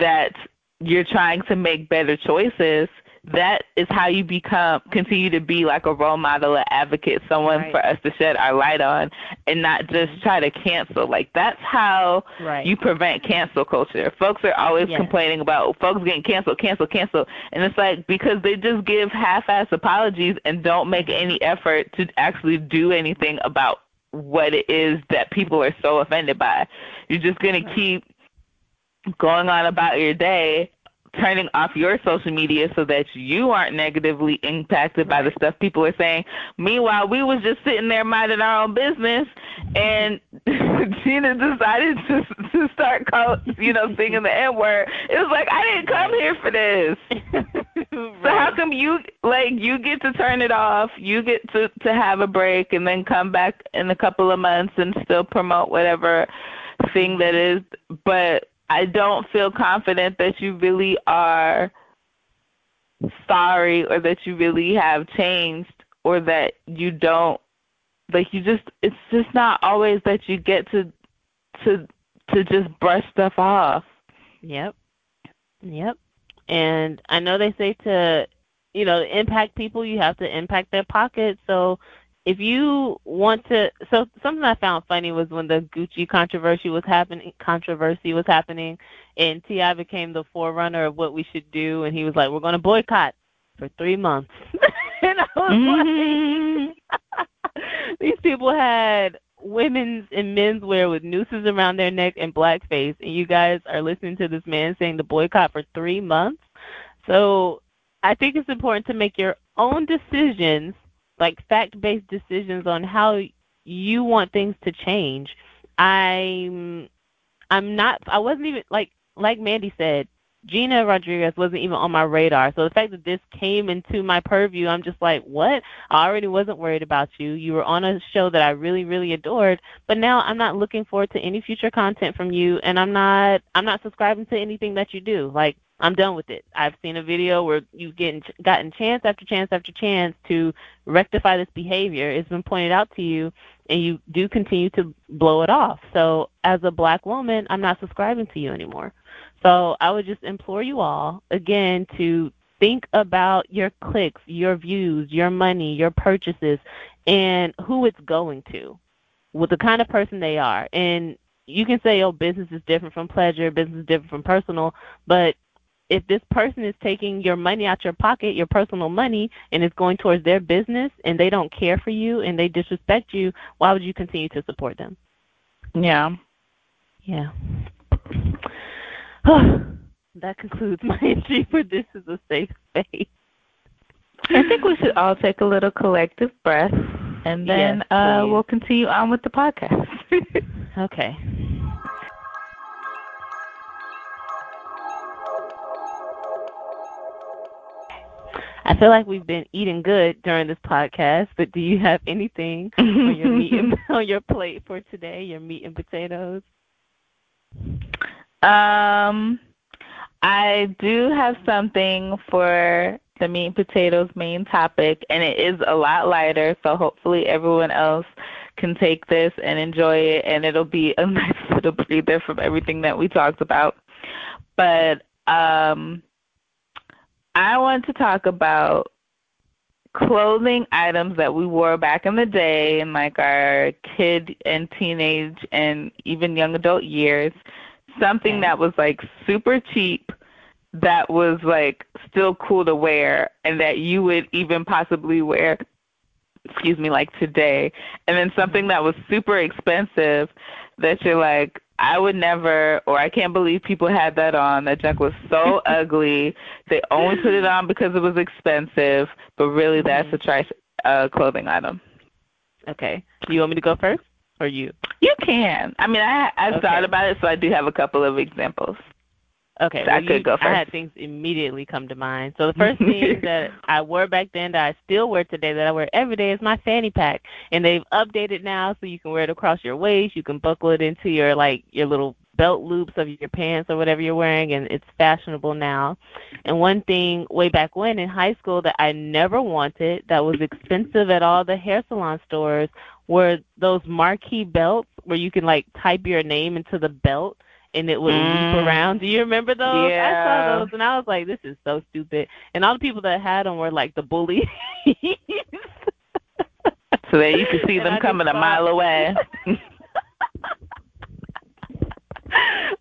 that you're trying to make better choices, that is how you become continue to be like a role model, an advocate, someone right. for us to shed our light on and not just mm-hmm. try to cancel. Like that's how right. you prevent cancel culture. Folks are always yes. complaining about folks getting canceled, cancel, cancel. And it's like because they just give half ass apologies and don't make mm-hmm. any effort to actually do anything about what it is that people are so offended by. You're just gonna right. keep going on about your day, turning off your social media so that you aren't negatively impacted by the stuff people are saying. Meanwhile, we was just sitting there minding our own business, and [LAUGHS] Gina decided to to start call, you know singing the N word. It was like I didn't come here for this. right. [LAUGHS] So how come you like you get to turn it off, you get to to have a break, and then come back in a couple of months and still promote whatever thing that is, but I don't feel confident that you really are sorry or that you really have changed or that you don't like you just it's just not always that you get to to to just brush stuff off. Yep. Yep. And I know they say to you know, impact people you have to impact their pockets. So if you want to so something I found funny was when the Gucci controversy was happening controversy was happening and T.I. became the forerunner of what we should do and he was like, We're gonna boycott for three months [LAUGHS] and I was mm-hmm. like [LAUGHS] These people had women's and men's wear with nooses around their neck and blackface and you guys are listening to this man saying to boycott for three months. So I think it's important to make your own decisions like fact based decisions on how you want things to change. I'm I'm not I wasn't even like like Mandy said, Gina Rodriguez wasn't even on my radar. So the fact that this came into my purview, I'm just like, what? I already wasn't worried about you. You were on a show that I really, really adored, but now I'm not looking forward to any future content from you, and I'm not, I'm not subscribing to anything that you do. Like, I'm done with it. I've seen a video where you've getting, gotten chance after chance after chance to rectify this behavior. It's been pointed out to you, and you do continue to blow it off. So, as a black woman, I'm not subscribing to you anymore. So, I would just implore you all, again, to think about your clicks, your views, your money, your purchases, and who it's going to, with the kind of person they are. And you can say, oh, business is different from pleasure, business is different from personal, but if this person is taking your money out of your pocket, your personal money, and it's going towards their business and they don't care for you and they disrespect you, why would you continue to support them? Yeah. Yeah. [SIGHS] that concludes my [LAUGHS] entry for This is a Safe Space. I think we should all take a little collective breath and then Yes, uh, we'll continue on with the podcast. [LAUGHS] Okay. I feel like we've been eating good during this podcast, but do you have anything on your meat and, [LAUGHS] on your plate for today? Your meat and potatoes. Um, I do have something for the meat and potatoes main topic, and it is a lot lighter, so hopefully everyone else can take this and enjoy it, and it'll be a [LAUGHS] nice little breather from everything that we talked about. But um, I want to talk about clothing items that we wore back in the day in like our kid and teenage and even young adult years. Something that was like super cheap that was like still cool to wear and that you would even possibly wear excuse me like today. And then something that was super expensive that you're like I would never or I can't believe people had that on that junk was so [LAUGHS] ugly they only put it on because it was expensive but really that's a trash uh clothing item Okay. Do you want me to go first or you? you can I mean I I've Okay. thought about it so I do have a couple of examples Okay, So I could you, go I had things immediately come to mind. So the [LAUGHS] first thing that I wore back then that I still wear today that I wear every day is my fanny pack, and they've updated now so you can wear it across your waist. You can buckle it into your like your little belt loops of your pants or whatever you're wearing, and it's fashionable now. And one thing way back when in high school that I never wanted that was expensive at all the hair salon stores were those marquee belts where you can like type your name into the belt and it would Mm. loop around. Do you remember those? Yeah. I saw those and I was like, this is so stupid. And all the people that had them were like the bullies. So that you could see And them I coming a mile away.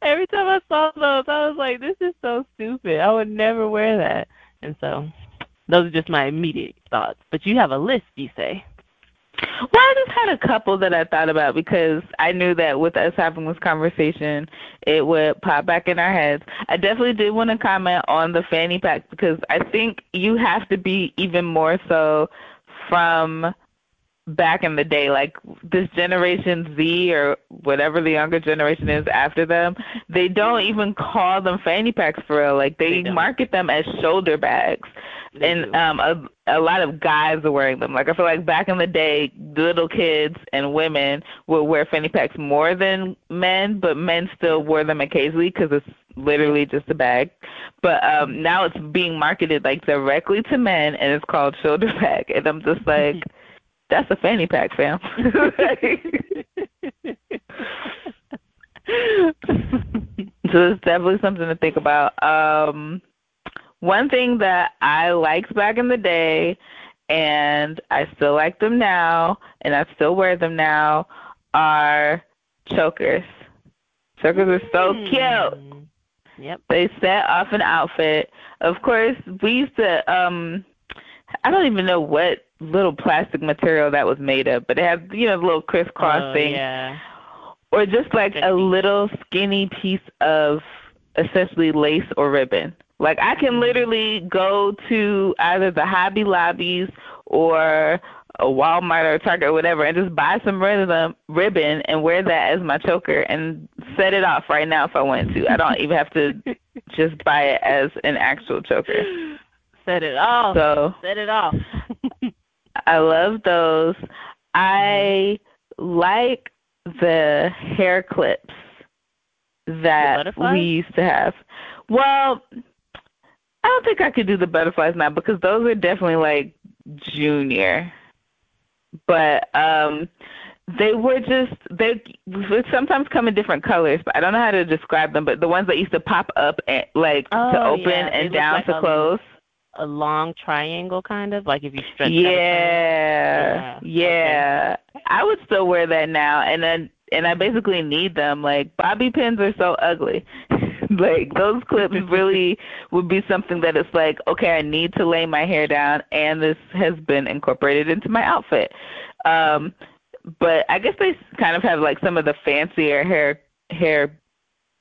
Every time I saw those, I was like, this is so stupid. I would never wear that. And so, those are just my immediate thoughts. But you have a list, you say? Well, I just had a couple that I thought about because I knew that with us having this conversation, it would pop back in our heads. I definitely did want to comment on the fanny pack because I think you have to be even more so from back in the day, like this generation Z or whatever the younger generation is after them, they don't even call them fanny packs for real. Like they, They market them as shoulder bags. They and do. um a a lot of guys are wearing them. Like I feel like back in the day, little kids and women would wear fanny packs more than men, but men still wore them occasionally because it's literally just a bag. But um now it's being marketed like directly to men, and it's called shoulder [LAUGHS] bag, and I'm just like, [LAUGHS] that's a fanny pack, fam. [LAUGHS] so it's definitely something to think about. Um, one thing that I liked back in the day, and I still like them now, and I still wear them now, are chokers. Chokers are so cute. Mm. Yep. They set off an outfit. Of course, we used to um I don't even know what little plastic material that was made of, but it had you know the little crisscross oh, thing Yeah. or just like a little skinny piece of essentially lace or ribbon. Like I can Mhm. literally go to either the Hobby Lobbies or a Walmart or Target or whatever and just buy some rhythm ribbon and wear that as my choker and set it off right now if I wanted to. I don't even have to [LAUGHS] just buy it as an actual choker. Set it off. So Set it off. [LAUGHS] I love those. I like the hair clips that we used to have. Well, I don't think I could do the butterflies now because those are definitely like junior. But um they were just they would sometimes come in different colors, but I don't know how to describe them. But the ones that used to pop up and like to Oh, open yeah, and down like to a- close. A long triangle kind of like if you stretch Yeah, Yeah, yeah. I would still wear that now, and then and I basically need them. Like bobby pins are so ugly. [LAUGHS] like those clips [LAUGHS] really would be something that it's like, okay, I need to lay my hair down, and this has been incorporated into my outfit. Um, but I guess they kind of have like some of the fancier hair hair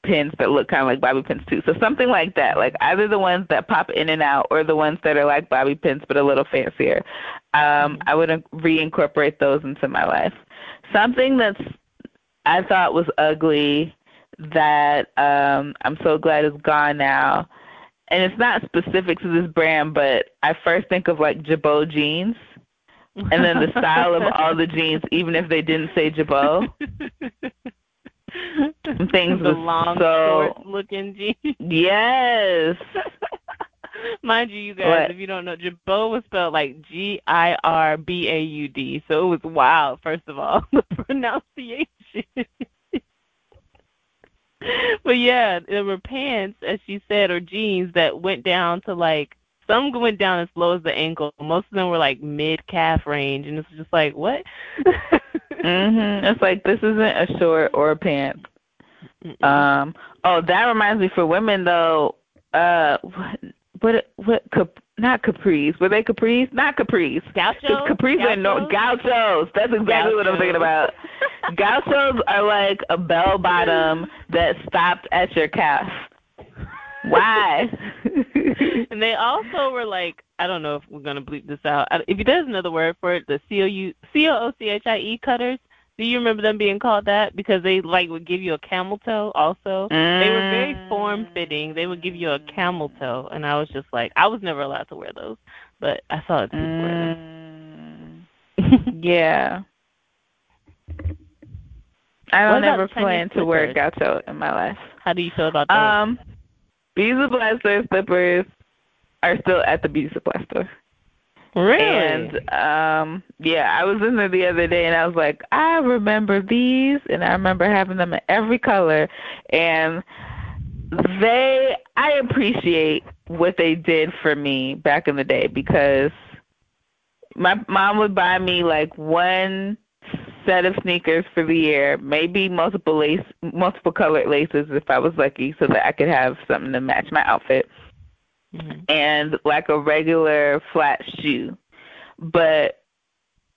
pins that look kind of like bobby pins too. So something like that, like either the ones that pop in and out or the ones that are like bobby pins but a little fancier. Um, I would reincorporate those into my life. Something that's I thought was ugly that um, I'm so glad is gone now. And it's not specific to this brand, but I first think of like Girbaud jeans and then the style of all the [LAUGHS] jeans, even if they didn't say Girbaud. [LAUGHS] [LAUGHS] Things the was long so- short looking jeans. Yes. [LAUGHS] Mind you, you guys, What? if you don't know, Girbaud was spelled like G I R B A U D, so it was wild. First of all, [LAUGHS] the pronunciation. but yeah, there were pants, as she said, or jeans that went down to like some went down as low as the ankle. Most of them were like mid calf range, and it's just like what? Mhm. It's like this isn't a short or a pants. Um. Oh, that reminds me. For women though, uh, what what what cap, not capris? Were they capris? Not capris. Gauchos? Capris are no Gauchos? gauchos. That's exactly what I'm thinking about. Gauchos are like a bell bottom that stopped at your calf. Why? [LAUGHS] and they also were like, I don't know if we're gonna bleep this out. If there's another word for it, the C O U C O O C H I E cutters. Do you remember them being called that? Because they like would give you a camel toe. Also, they were very form fitting. They would give you a camel toe, and I was just like, I was never allowed to wear those, but I saw people wear them. Mm, [LAUGHS] yeah. I don't ever plan to wear gaucho in my life. How do you feel about those? Um, these Supply Store slippers are still at the Beauty Supply Store. really? And um yeah, I was in there the other day and I was like, I remember these and I remember having them in every color and they I appreciate what they did for me back in the day because my mom would buy me like one set of sneakers for the year, maybe multiple lace multiple colored laces if I was lucky so that I could have something to match my outfit Mhm. and like a regular flat shoe. But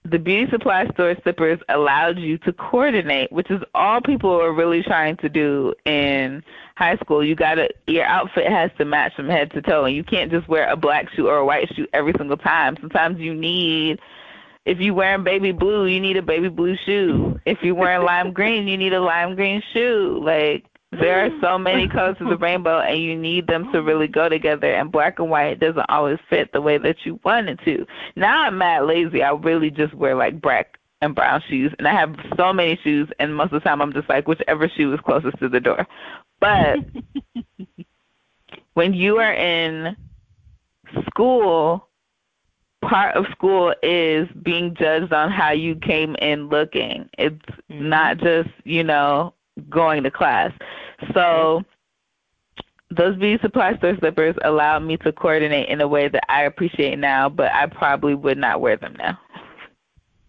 the beauty supply store slippers allowed you to coordinate, which is all people are really trying to do in high school. You gotta your outfit has to match from head to toe and you can't just wear a black shoe or a white shoe every single time. Sometimes you need if you're wearing baby blue, you need a baby blue shoe. If you're wearing lime green, you need a lime green shoe. Like there are so many colors of the [LAUGHS] rainbow and you need them to really go together and black and white doesn't always fit the way that you want it to. Now I'm mad lazy. I really just wear like black and brown shoes and I have so many shoes and most of the time I'm just like whichever shoe is closest to the door. But when you are in school, part of school is being judged on how you came in looking. It's Mhm. not just, you know, going to class. So those beauty supply store slippers allowed me to coordinate in a way that I appreciate now, but I probably would not wear them now.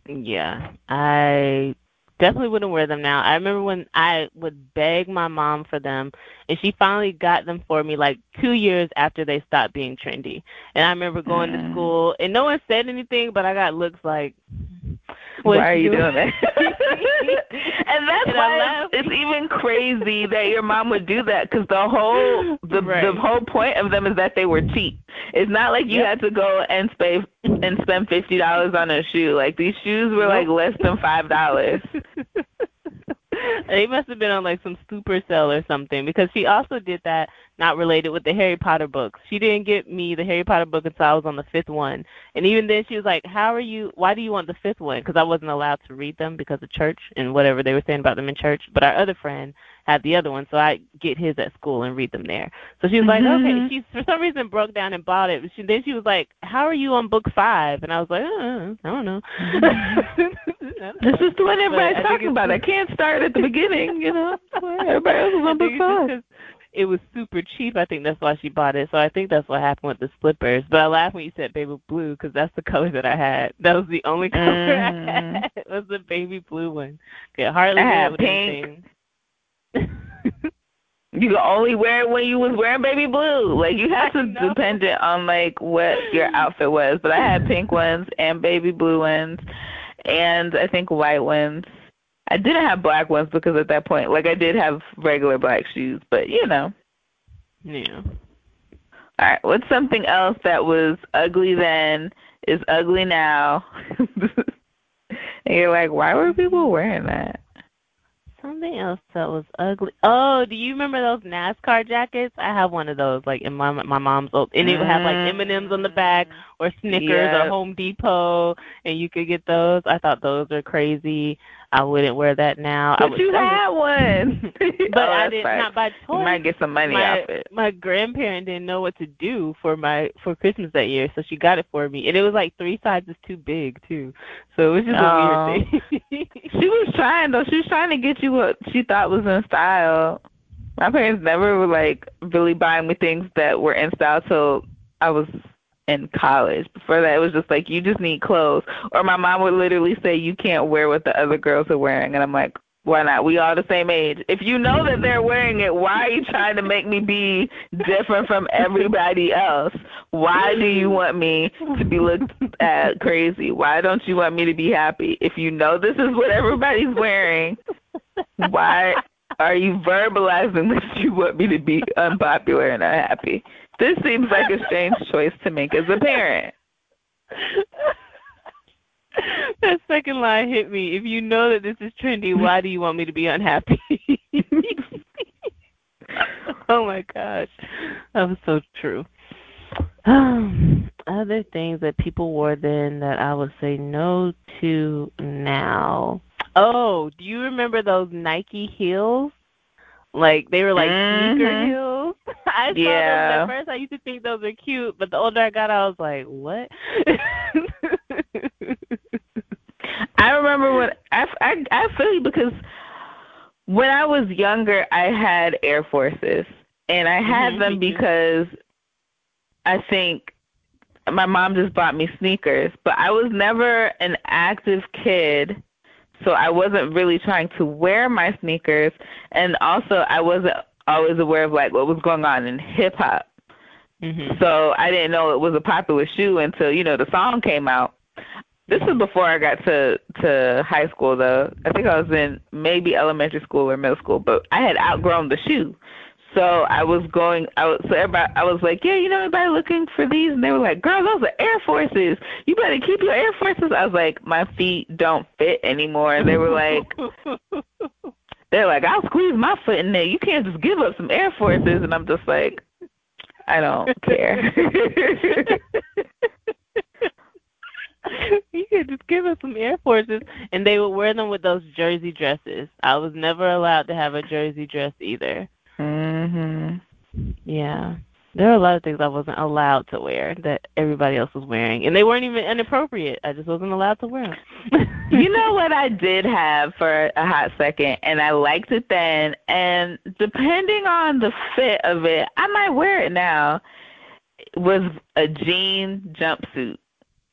Yeah, I definitely wouldn't wear them now. I remember when I would beg my mom for them, and she finally got them for me like two years after they stopped being trendy. And I remember going to Mm. school, and no one said anything, but I got looks like, Why are you doing that? [LAUGHS] and that's And why it's even crazy that your mom would do that because the whole the Right. the whole point of them is that they were cheap. It's not like you Yep. had to go and spend and spend fifty dollars on a shoe. Like these shoes were like less than five dollars. [LAUGHS] [LAUGHS] They must have been on like some Supercell or something because she also did that not related with the Harry Potter books. She didn't get me the Harry Potter book until I was on the fifth one, and even then she was like, "How are you? Why do you want the fifth one?" Because I wasn't allowed to read them because of church and whatever they were saying about them in church. But our other friend had the other one, so I get his at school and read them there. So she was like, Mhm. "Okay." She for some reason broke down and bought it. She, then she was like, "How are you on book five? And I was like, uh, "I don't know." [LAUGHS] This is the one everybody's talking about. I can't start at the beginning, you know. [LAUGHS] Everybody else is on book think it's just five. it was super cheap. I think that's why she bought it. So I think that's what happened with the slippers. But I laughed when you said baby blue because that's the [LAUGHS] color that I had. That was the only color Mhm. I had. It was the baby blue one. Okay, hardly I had pink. anything. [LAUGHS] You could only wear it when you was wearing baby blue. Like you have to depend it on like what your outfit was. But I had pink ones and baby blue ones, and I think white ones. I didn't have black ones because at that point, like I did have regular black shoes, but you know. yeah. All right, what's something else that was ugly then is ugly now? [LAUGHS] and you're like, why were people wearing that? Something else that was ugly. Oh, do you remember those NASCAR jackets? I have one of those, like in my my mom's old, and it would have like M and M's on the back, mm. Or Snickers, Yep. or Home Depot, and you could get those. I thought those are crazy. I wouldn't wear that now. I But would, you I would- had one. [LAUGHS] but Oh, I did fine. not by You might get some money my off it. my grandparent didn't know what to do for my for Christmas that year, so she got it for me, and it was like three sizes too big too. So it was just Oh. a weird oh. thing. [LAUGHS] She was trying though. She was trying to get you what she thought was in style. My parents never were like really buying me things that were in style till I was in college. Before that, it was just like you just need clothes. Or my mom would literally say you can't wear what the other girls are wearing, and I'm like, why not? We all the same age. If you know that they're wearing it, why are you trying to make me be different from everybody else? Why do you want me to be looked at crazy? Why don't you want me to be happy? If you know this is what everybody's wearing, why are you verbalizing that you want me to be unpopular and unhappy? This seems like a strange choice to make as a parent. [LAUGHS] that second line hit me. If you know that this is trendy, why do you want me to be unhappy? [LAUGHS] oh my gosh. That was so true. [SIGHS] Other things that people wore then that I would say no to now. Oh, do you remember those Nike heels? Like they were like sneaker Mhm. heels. [LAUGHS] I saw Yeah. those at first. I used to think those were cute, but the older I got, I was like, "What?" [LAUGHS] I remember when I, I, I feel you because when I was younger, I had Air Forces, and I had Mhm, them because I think my mom just bought me sneakers, but I was never an active kid, so I wasn't really trying to wear my sneakers, and also I wasn't always aware of like what was going on in hip hop. Mhm. So I didn't know it was a popular shoe until you know the song came out. This was before I got to to high school though. I think I was in maybe elementary school or middle school, but I had outgrown the shoe. So I was going. I was so everybody. I was like, yeah, you know, everybody looking for these, and they were like, girl, those are Air Forces. You better keep your Air Forces. I was like, my feet don't fit anymore, and they were like, [LAUGHS] they're like, I'll squeeze my foot in there. You can't just give up some Air Forces, and I'm just like, I don't care. [LAUGHS] you could just give us some Air Forces, and they would wear them with those jersey dresses. I was never allowed to have a jersey dress either. Mhm. Yeah. There were a lot of things I wasn't allowed to wear that everybody else was wearing, and they weren't even inappropriate. I just wasn't allowed to wear them. [LAUGHS] You know what I did have for a hot second, and I liked it then, and depending on the fit of it, I might wear it now. Was a jean jumpsuit.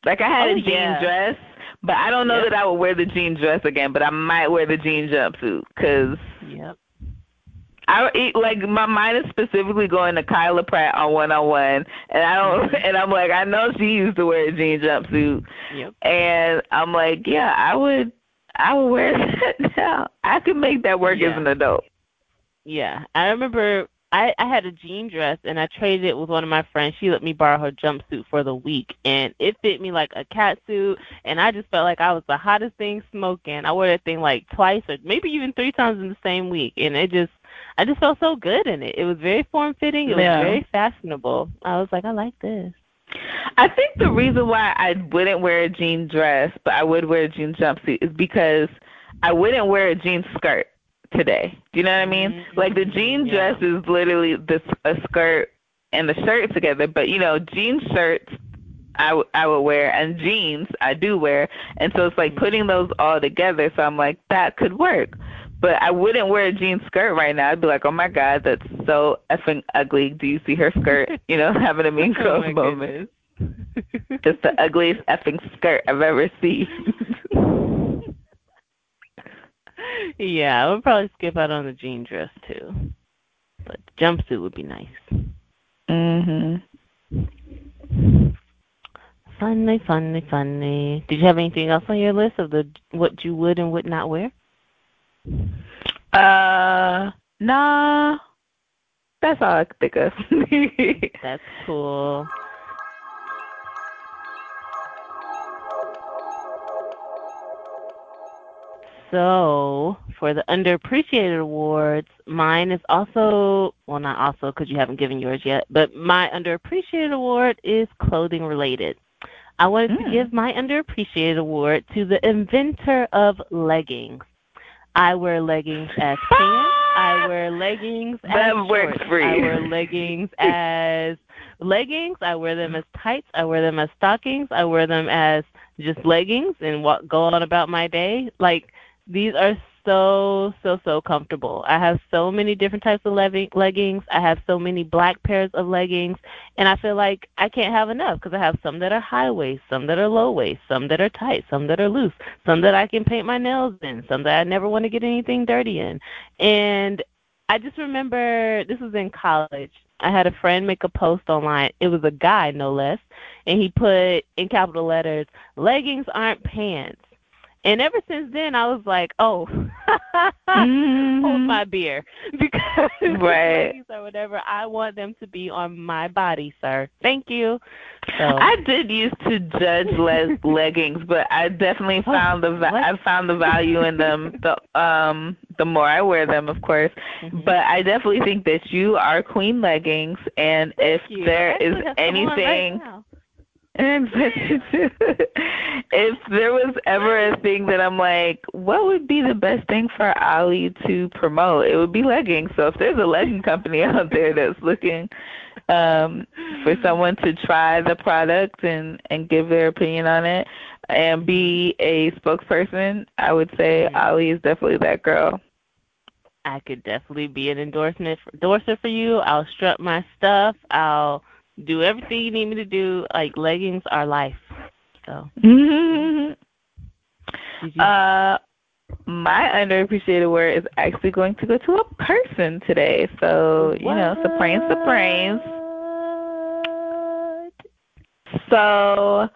Like I had Oh, a jean yeah. dress, but I don't know that I would wear the jean dress again. But I might wear the jean jumpsuit because Yep. I eat like my mind is specifically going to Kyla Pratt on one on one, and I don't, mm-hmm. and I'm like, I know she used to wear a jean jumpsuit, Yep. and I'm like, yeah, I would, I would wear [LAUGHS] that now. I could make that work Yeah. as an adult. Yeah, I remember I, I had a jean dress and I traded it with one of my friends. She let me borrow her jumpsuit for the week and it fit me like a cat suit and I just felt like I was the hottest thing smoking. I wore that thing like twice or maybe even three times in the same week and it just I just felt so good in it. It was very form fitting, it was Yeah. very fashionable. I was like, I like this. I think the reason why I wouldn't wear a jean dress, but I would wear a jean jumpsuit, is because I wouldn't wear a jean skirt today. Do you know what I mean? Mhm. Like the jean Yeah. dress is literally this a skirt and the shirt together, but you know, jean shirts I, w- I would wear and jeans I do wear, and so it's like putting those all together. So I'm like that could work. But I wouldn't wear a jean skirt right now. I'd be like, oh my god, that's so effing ugly. Do you see her skirt? [LAUGHS] You know, having a mean Oh moment. goodness. It's the ugliest effing skirt I've ever seen. [LAUGHS] yeah, I would probably skip out on the jean dress too. But the jumpsuit would be nice. mhm. Funny, funny, funny. Did you have anything else on your list of the what you would and would not wear? Uh, nah. That's all I could think of. [LAUGHS] That's cool. So, for the underappreciated awards, mine is also, well, not also because you haven't given yours yet, but my underappreciated award is clothing related. I wanted to Mm. give my underappreciated award to the inventor of leggings. I wear leggings as pants. I [LAUGHS] wear leggings as That works shorts. I wear leggings [LAUGHS] as leggings. I wear them as tights. I wear them as stockings. I wear them as just leggings and walk, go on about my day. Like these are so so so comfortable. I have so many different types of leg- leggings. I have so many black pairs of leggings, and I feel like I can't have enough because I have some that are high waist, some that are low waist, some that are tight, some that are loose, some that I can paint my nails in, some that I never want to get anything dirty in. And I just remember this was in college. I had a friend make a post online. It was a guy, no less, and he put in capital letters, "Leggings aren't pants." And ever since then, I was like, "Oh, [LAUGHS] hold Mhm. my beer," [LAUGHS] because Right. or whatever I want them to be on my body, sir. Thank you. So I did used to judge le- [LAUGHS] leggings, but I definitely Oh, found the va- I found the value in them. The um the more I wear them, of course. Mhm. But I definitely think that you are queen leggings, and if there is actually have some on right And [LAUGHS] if there was ever a thing that I'm like, what would be the best thing for Ali to promote? It would be leggings. So if there's a legging company [LAUGHS] out there that's looking um for someone to try the product and and give their opinion on it and be a spokesperson, I would say Mhm. Ali is definitely that girl. I could definitely be an endorsement endorser for you. I'll strut my stuff. I'll do everything you need me to do. Like leggings are life. So you Uh, my underappreciated word is actually going to go to a person today. So, you know, surprise, surprise. So,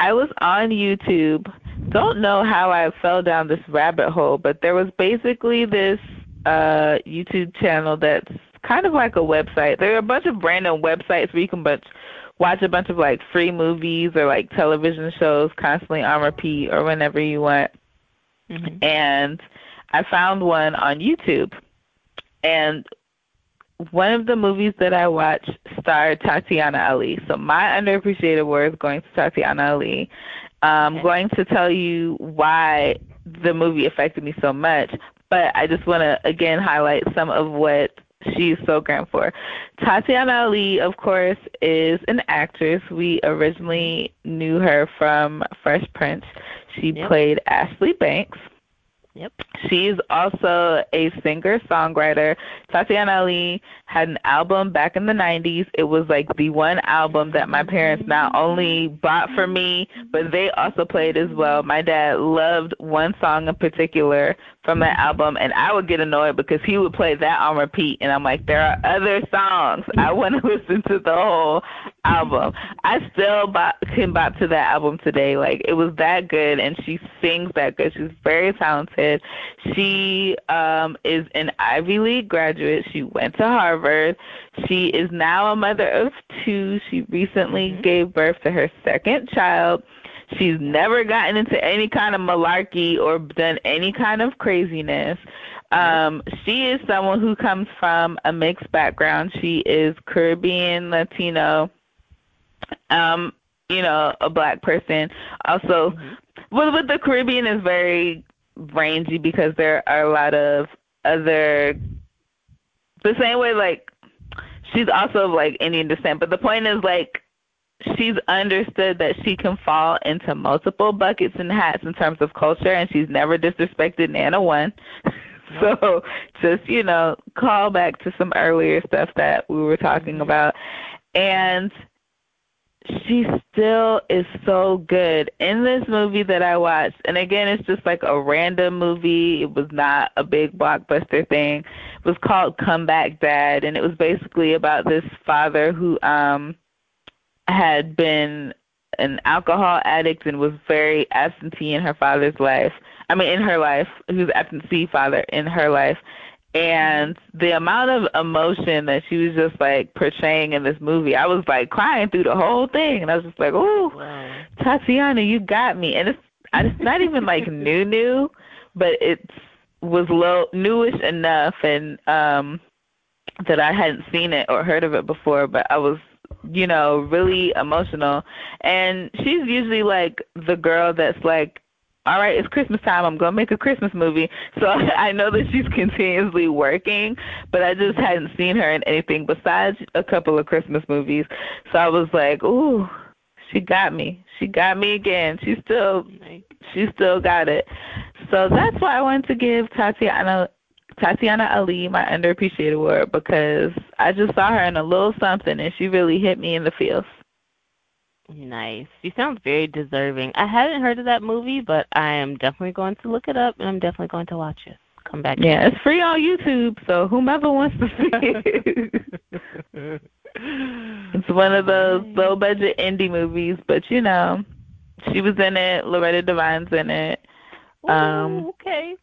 I was on YouTube. Don't know how I fell down this rabbit hole, but there was basically this uh YouTube channel that's kind of like a website. There are a bunch of random websites where you can bunch, watch a bunch of like free movies or like television shows constantly on repeat or whenever you want. Mhm. and I found one on YouTube. And one of the movies that I watched starred Tatyana Ali. So my underappreciated word is going to Tatyana Ali. I'm Okay. going to tell you why the movie affected me so much, but I just want to again highlight some of what she's so grand for. Tatyana Ali, of course, is an actress. We originally knew her from Fresh Prince. She Yep. played Ashley Banks. Yep. She's also a singer songwriter. Tatyana Ali had an album back in the 90s. It was like the one album that my parents not only bought for me, but they also played as well. My dad loved one song in particular from that album, and I would get annoyed because he would play that on repeat. And I'm like, there are other songs. I want to [LAUGHS] listen to the whole album. I still bop, can bop to that album today. Like it was that good, and she sings that good. She's very talented. She um is an Ivy League graduate. She went to Harvard. She is now a mother of two. She recently mm-hmm. gave birth to her second child. She's never gotten into any kind of malarkey or done any kind of craziness. Um, she is someone who comes from a mixed background. She is Caribbean, Latino, um, you know, a black person. Also, mm-hmm. with, with the Caribbean is very rangy because there are a lot of other the same way like she's also of like Indian descent, but the point is like she's understood that she can fall into multiple buckets and hats in terms of culture and she's never disrespected Nana one. [LAUGHS] so just, you know, call back to some earlier stuff that we were talking mm-hmm. about. And she still is so good in this movie that I watched. And again, it's just like a random movie. It was not a big blockbuster thing. It was called Come Back Dad, and it was basically about this father who um had been an alcohol addict and was very absentee in her father's life. I mean, in her life, he was absentee father in her life and the amount of emotion that she was just like portraying in this movie, I was like crying through the whole thing, and I was just like, "Oh, wow. Tatyana, you got me!" And it's it's not even like [LAUGHS] new new, but it was low newish enough, and um that I hadn't seen it or heard of it before, but I was you know really emotional and she's usually like the girl that's like all right, it's Christmas time. I'm going to make a Christmas movie. So [LAUGHS] I know that she's [LAUGHS] continuously working, but I just hadn't seen her in anything besides a couple of Christmas movies. So I was like, ooh, she got me. She got me again. She still, she still got it. So that's why I wanted to give Tatyana Tatyana Ali my underappreciated award because I just saw her in a little something and she really hit me in the feels. Nice. You sound very deserving. I haven't heard of that movie, but I am definitely going to look it up and I'm definitely going to watch it. Come back. Yeah, it's free on YouTube, so whomever wants to see it. [LAUGHS] it's one of those low budget indie movies, but you know, she was in it, Loretta Devine's in it. Um Ooh, okay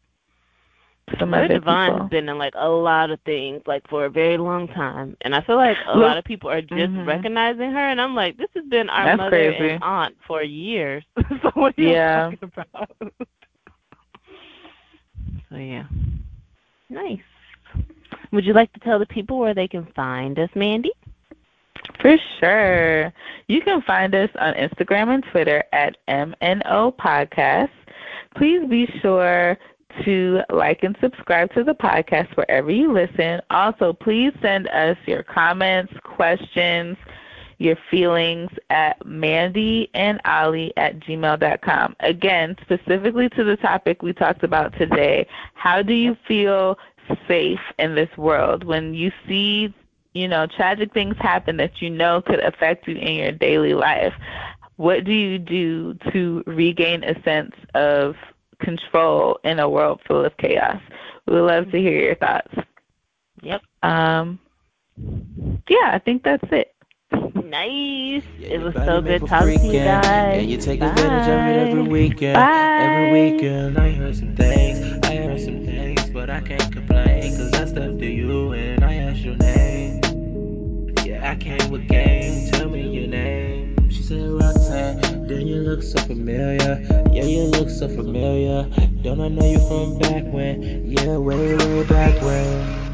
some other Devine's been in like a lot of things like for a very long time, and I feel like a Look, lot of people are just mm-hmm. recognizing her, and I'm like, this has been our That's mother crazy. and aunt for years. [LAUGHS] so what are you yeah. talking about? [LAUGHS] so yeah, nice. Would you like to tell the people where they can find us, Mandy? For sure. You can find us on Instagram and Twitter at MNO Podcast. Please be sure to like and subscribe to the podcast wherever you listen. Also, please send us your comments, questions, your feelings at Mandy and Ali at gmail.com. Again, specifically to the topic we talked about today, how do you feel safe in this world when you see, you know, tragic things happen that you know could affect you in your daily life? What do you do to regain a sense of control in a world full of chaos. We would love to hear your thoughts. Yep. Um, yeah, I think that's it. Nice. Yeah, it was so good talking to you guys. Yeah, you take Bye. advantage of it every weekend. Bye. Every weekend I heard some things. I heard some things, but I can't complain. Cause I stepped to you and I asked your name. Yeah, I came with game. Tell me your name. Then you look so familiar. Yeah, you look so familiar. Don't I know you from back when? Yeah, way, way back when.